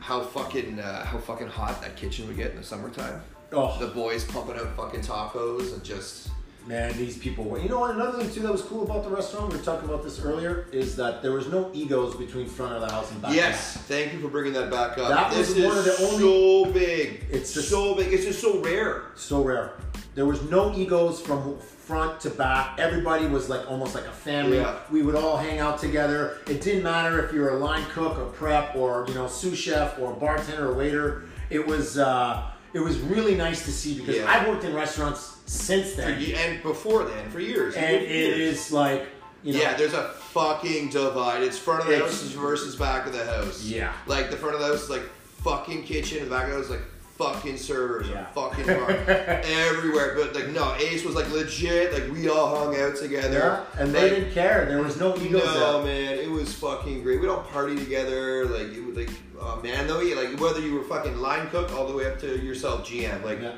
how fucking uh, how fucking hot that kitchen would get in the summertime. oh The boys pumping out fucking tacos and just man, these people were. You know what? Another thing too that was cool about the restaurant. We were talking about this earlier. Is that there was no egos between front of the house and back. of the yes. Thank you for bringing that back up. That this was is one of the only- so big. It's just- so big. It's just so rare. so rare. There was no egos from front to back. Everybody was like almost like a family. Yeah. We would all hang out together. It didn't matter if you were a line cook or prep or you know sous chef or bartender or waiter. It was uh, it was really nice to see because Yeah. I've worked in restaurants since then, and before then, for years. and it Years. is like you know yeah, there's a fucking divide. It's front of the house versus back of the house. Yeah. Like the front of the house is like fucking kitchen, the back of the house is like fucking servers, Yeah. and fucking everywhere. But like no, Ace was like legit. Like we all hung out together. yeah, and they Like, didn't care. There was no egos. No there. man, it was fucking great. We'd all party together, like it was like oh man, though, yeah, like whether you were fucking line cook all the way up to yourself GM, like Yeah.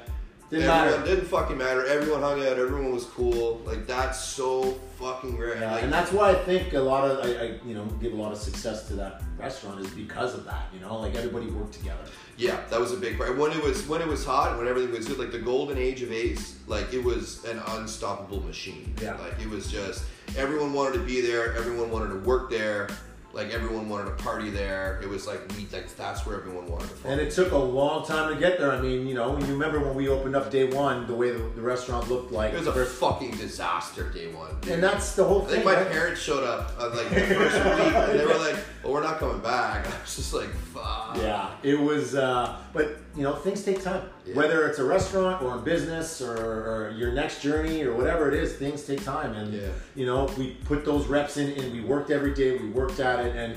Didn't everyone matter. didn't fucking matter. Everyone hung out. Everyone was cool. Like that's so fucking rare. Yeah, like, and that's why I think a lot of I, I you know give a lot of success to that restaurant is because of that. You know, like everybody worked together. Yeah, that was a big part. When it was when it was hot, and when everything was good, like the golden age of Ace, like it was an unstoppable machine. Yeah. Like it was just everyone wanted to be there, everyone wanted to work there, like everyone wanted to party there. It was like we like that's where everyone wanted to fall. And it took a long time to get there. I mean, you know, you remember when we opened up day one, the way the, the restaurant looked like. It was a First- fucking disaster day one. dude. and that's the whole I thing. think my right? parents showed up uh, like the first week and they were like, "Well, we're not coming back." I was just like, "Fuck." Yeah, it was, uh, but you know, things take time. Yeah. Whether it's a restaurant or a business or, or your next journey or whatever it is, things take time. And Yeah. you know, we put those reps in, and we worked every day. We worked at it, and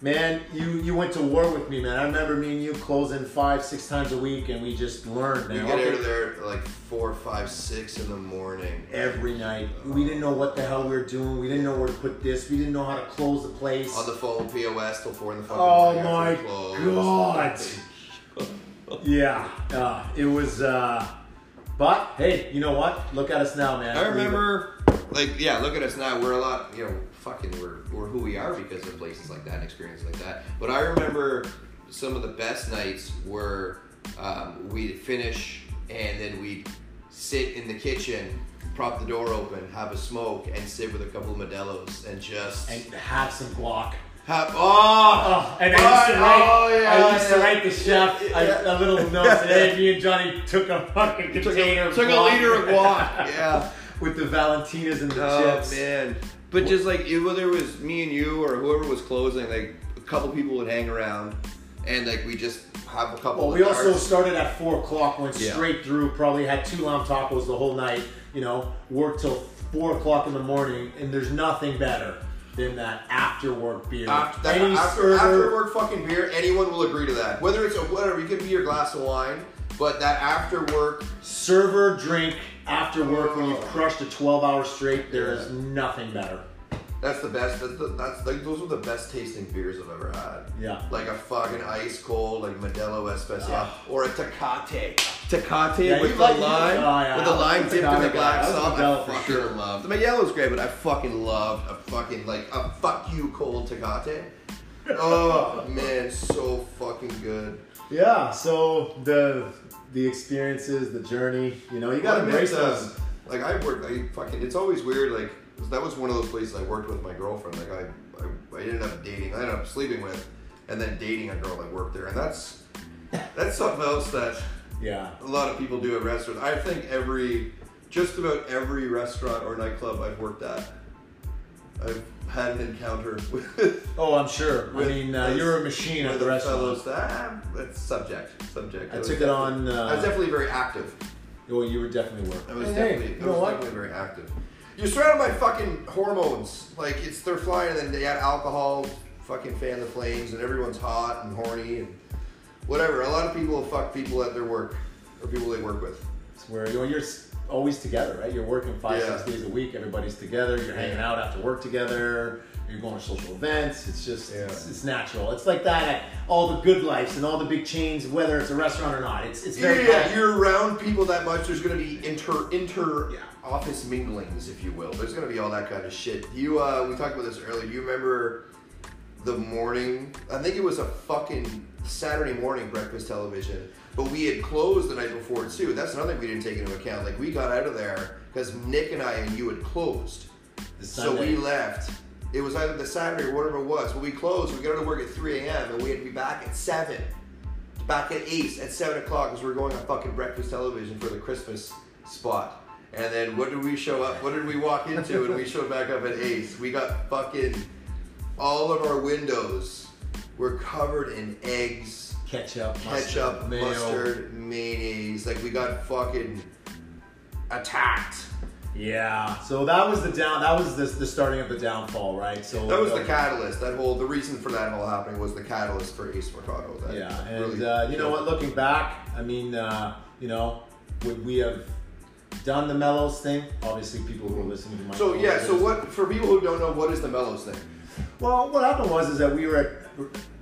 man, you you went to war with me, man. I remember me and you closing five, six times a week, and we just learned, We man. get Okay, out of there like four, five, six in the morning. Every night, uh-huh. we didn't know what the hell we were doing. We didn't know where to put this. We didn't know how to close the place. On the phone, POS till four in the fucking Oh my. God. Yeah, uh, it was. Uh, but hey, you know what? Look at us now, man. I remember, like, yeah, look at us now. We're a lot, you know, fucking, we're, we're who we are because of places like that and experiences like that. But I remember some of the best nights were um, we'd finish and then we'd sit in the kitchen, prop the door open, have a smoke, and sit with a couple of Modelo's and just. and have some guac. Hap- oh, Oh, and I used to write. oh, yeah, I used to write the chef a, Yeah. a little note. Today, me and Johnny took a fucking took container. a, of took a liter of guac. Yeah. with the Valentinas and the chips. Oh chips. man. But just like it- whether it was me and you or whoever was closing, like a couple people would hang around, and like we just have a couple. Well, of we also started at four o'clock, went Yeah. straight through. Probably had two lamb tacos the whole night. You know, worked till four o'clock in the morning, and there's nothing better than that after work beer. After, that, Any after, server- after work fucking beer, anyone will agree to that. Whether it's a whatever, you can be your glass of wine, but that after work, server drink after work when you've Oh. crushed a 12 hour straight, there is nothing better. That's the best. That's, the, that's like those are the best tasting beers I've ever had. Yeah. Like a fucking ice cold, like Modelo Especial, or a Tecate. Tecate Yeah, with you the like- lime, oh, yeah, with the I was lime dipped in the black sauce. I fucking sure. loved. The yellow's great, but I fucking loved a fucking like a fuck you cold Tecate. Oh man, so fucking good. Yeah, so the the experiences, the journey, you know, you gotta Well, embrace uh, those. Like I work, I fucking. It's always weird. Like that was one of those places I worked with my girlfriend. Like I, I, I ended up dating. I ended up sleeping with, and then dating a girl that worked there. And that's that's something else that Yeah. a lot of people do at restaurants. I think every, just about every restaurant or nightclub I've worked at, I've had an encounter with. Oh, I'm sure. I mean, uh, you're a machine at the restaurant. fellows ah, that's subject. Subject. I was took it on, uh, I was definitely very active. Well, you were definitely working. I was Hey, definitely, hey, I was what? definitely very active. You're surrounded by fucking hormones. Like it's they're flying, and then they add alcohol, fucking fan the flames, and everyone's hot and horny and whatever. A lot of people fuck people at their work or people they work with. It's where you know, you're always together, right? You're working five, Yeah. six days a week. Everybody's together. You're hanging out after work together. You're going to social events. It's just, Yeah. it's, it's natural. It's like that at all the good lives and all the big chains, whether it's a restaurant or not. It's, it's very Yeah, common. you're around people that much. There's gonna be inter inter Yeah. Office minglings, if you will. There's gonna be all that kind of shit. You uh, we talked about this earlier. Do you remember the morning? I think it was a fucking Saturday morning breakfast television. But we had closed the night before too. That's another thing we didn't take into account. Like we got out of there because Nick and I and you had closed. The So we left. It was either the Saturday or whatever it was. But we closed. We got out of work at 3 a.m. and we had to be back at 7. Back at 8 at 7 o'clock because we were going on fucking breakfast television for the Christmas spot. And then what did we show up? What did we walk into? and we showed back up at Ace. We got fucking all of our windows were covered in eggs, ketchup, ketchup, mustard, mustard, mayonnaise. Like we got fucking attacked. Yeah. So that was the down. That was the, the starting of the downfall, right? So That was the catalyst. That whole the reason for that whole happening was the catalyst for Ace Mercado. That Yeah, and really uh, you know what? Looking back, I mean, uh, you know, would we have done the Mello's thing? Obviously, people who are listening to my So yeah, so what for people who don't know, what is the Mello's thing? Well, what happened was is that we were at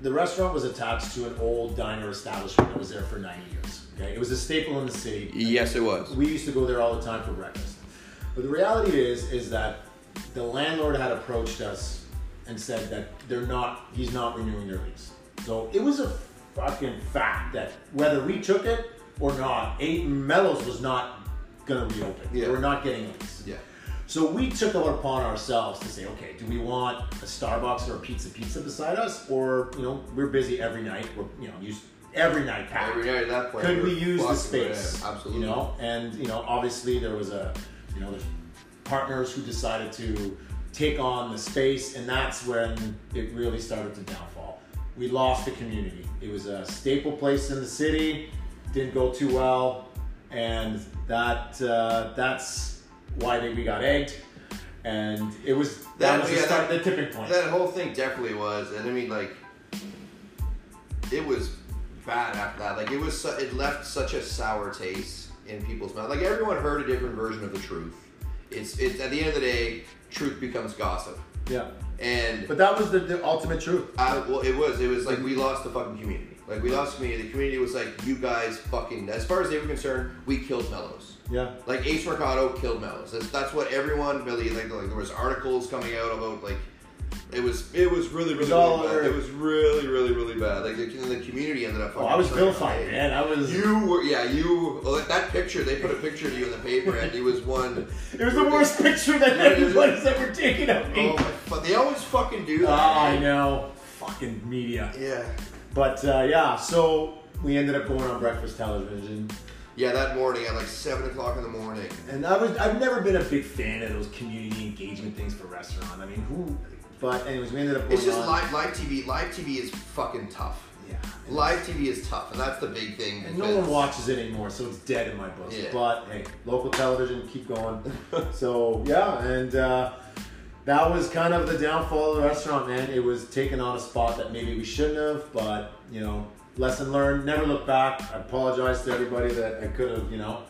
the restaurant was attached to an old diner establishment that was there for 90 years. Okay, it was a staple in the city. Yes, it was. We used to go there all the time for breakfast. But the reality is, is that the landlord had approached us and said that they're not, he's not renewing their lease. So it was a fucking fact that whether we took it or not, Eight Mello's was not gonna reopen. Yeah. We're not getting a. Yeah. So we took it upon ourselves to say, okay, do we want a Starbucks or a Pizza Pizza beside us, or you know, we're busy every night. We're you know, use every night packed. Every night at that point. Could we use the space? Absolutely. You know, and you know, obviously there was a, you know, there's partners who decided to take on the space, and that's when it really started to downfall. We lost the community. It was a staple place in the city, didn't go too well, and that uh, that's why they, we got egged. And it was that, That- was the, start, that- the tipping point. That whole thing definitely was, and I mean, like, it was bad after that. Like, it was, su- it left such a sour taste in people's mouth. Like, everyone heard a different version of the truth. It's, it's at the end of the day, truth becomes gossip, yeah, and but that was the, the ultimate truth. I, well, it was. It was like we lost the fucking community. Like we lost the community. The community was like, you guys fucking. As far as they were concerned, we killed Mello's. Yeah. Like Ace Mercado killed Mello's. That's, that's what everyone really like. Like there was articles coming out about like It was it was really really, really bad. It was really really really bad. Like the, the community ended up. Oh, I was fucking vilified, man. I was. You were yeah you well, that picture they put a picture of you in the paper and it was one. It was the worst picture that Yeah, it is. anybody's ever taken of me. Oh my fuck! They always fucking do that. Ah, I know. Fucking media. Yeah. But uh, yeah, so we ended up going on breakfast television. Yeah, that morning at like seven o'clock in the morning. And I was I've never been a big fan of those community engagement things for restaurant. I mean who but anyways we ended up going It's just on. live live TV. Live TV is fucking tough. Yeah. Live TV is tough, and that's the big thing. And no one watches it anymore, so it's dead in my book. Yeah. But hey, local television, keep going. so yeah, and uh, that was kind of the downfall of the restaurant, man. It was taken on a spot that maybe we shouldn't have, but you know, lesson learned. Never look back. I apologize to everybody that I could have, you know,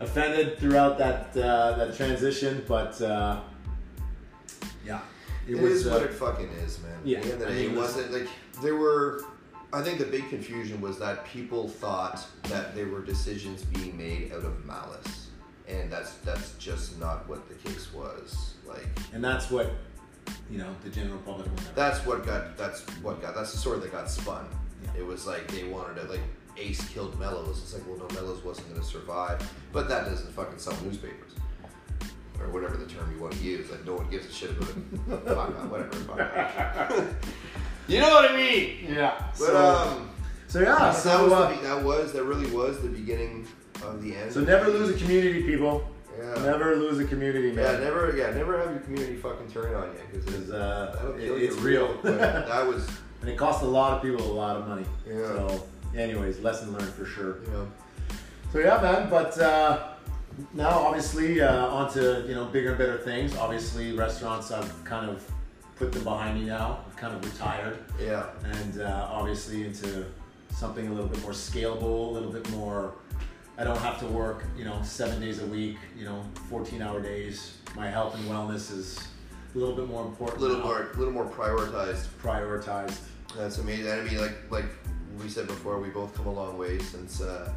offended throughout that uh, that transition, but uh, yeah, It was. is what uh, it fucking is, man. yeah, At the end of the day, it wasn't like there were. I think the big confusion was that people thought that there were decisions being made out of malice, and that's that's just not what the case was. Like and that's what you know the general public will that's what got that's what got that's the story that got spun. Yeah. It was like they wanted to like Ace killed Mello's. It's like well no Mello's wasn't going to survive, but that doesn't fucking sell newspapers. Or whatever the term you want to use, like no one gives a shit about it. Fuck, uh, whatever. Fuck. you know what I mean? yeah. But so, um, so yeah, So, that, was uh, the, that was that really was the beginning of the end. So never lose a community, people. Yeah. Never lose a community, man. Yeah, never. Yeah, never have your community fucking turn on you because uh, that'll it- it's you real, quick. that was, and it cost a lot of people a lot of money. Yeah. So, anyways, lesson learned for sure. know. So yeah, man. But uh, now, obviously, uh, onto you know bigger and better things. Obviously, restaurants I've kind of put them behind me now. I've kind of retired, Yeah. and uh, obviously into something a little bit more scalable, a little bit more. I don't have to work, you know, seven days a week, you know, 14 hour days. My health and wellness is a little bit more A important. little now, more, little more prioritized. prioritized. That's amazing. I mean, like like we said before, we both come a long way since uh,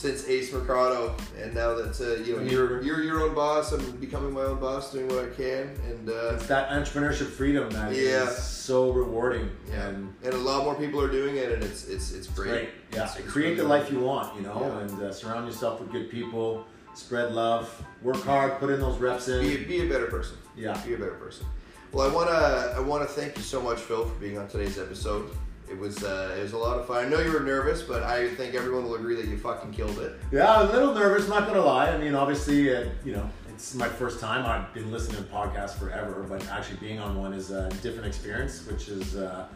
since Ace Mercado, and now that uh, you know you're you're your own boss. I'm becoming my own boss, doing what I can, and uh, It's that entrepreneurship freedom that is Yeah. so rewarding. yeah, And and a lot more people are doing it, and it's it's it's great. Yeah. It's- it's Create the life you want, you know, Yeah. and uh, surround yourself with good people. Spread love. Work hard. Put in those reps in. Be, be a better person. Yeah. Be a better person. Well, I wanna I wanna thank you so much, Phil, for being on today's episode. It was uh, it was a lot of fun. I know you were nervous, but I think everyone will agree that you fucking killed it. Yeah, a little nervous, not gonna lie. I mean, obviously, uh, you know, it's my first time. I've been listening to podcasts forever, but actually being on one is a different experience, which is, uh,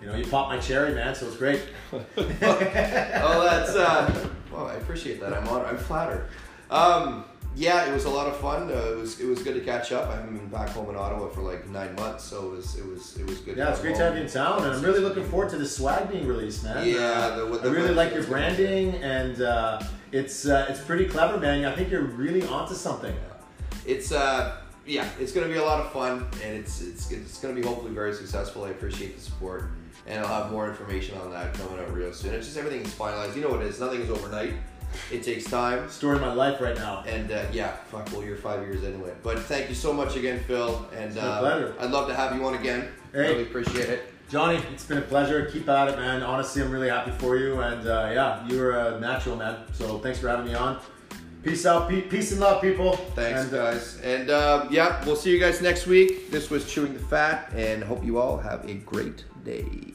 you know, you popped my cherry, man, so it's great. oh, that's uh, well, I appreciate that. I'm honored. I'm flattered. Um, yeah, it was a lot of fun. Uh, it was it was good to catch up. I haven't been back home in Ottawa for like nine months, so it was it was it was good. Yeah, it's great to have you in town, and I'm really looking forward to the swag being released, man. Yeah, Uh, the- what I really like your branding, and uh, it's uh, it's pretty clever, man. I think you're really onto something. It's uh, yeah, it's gonna be a lot of fun, and it's it's it's gonna be hopefully very successful. I appreciate the support, and I'll have more information on that coming out real soon. It's just everything is finalized. You know what it is. Nothing is overnight. It takes time. Story of my life right now. And uh, yeah, fuck, well, you're five years into it. But thank you so much again, Phil. And uh, pleasure. I'd love to have you on again. Hey. Really appreciate it. Johnny, it's been a pleasure. Keep at it, man. Honestly, I'm really happy for you, and uh, yeah, you're a natural, man. So thanks for having me on. Peace out, pe- peace and love, people. Thanks, And, uh, guys. And uh, yeah, we'll see you guys next week. This was Chewing the Fat, and hope you all have a great day.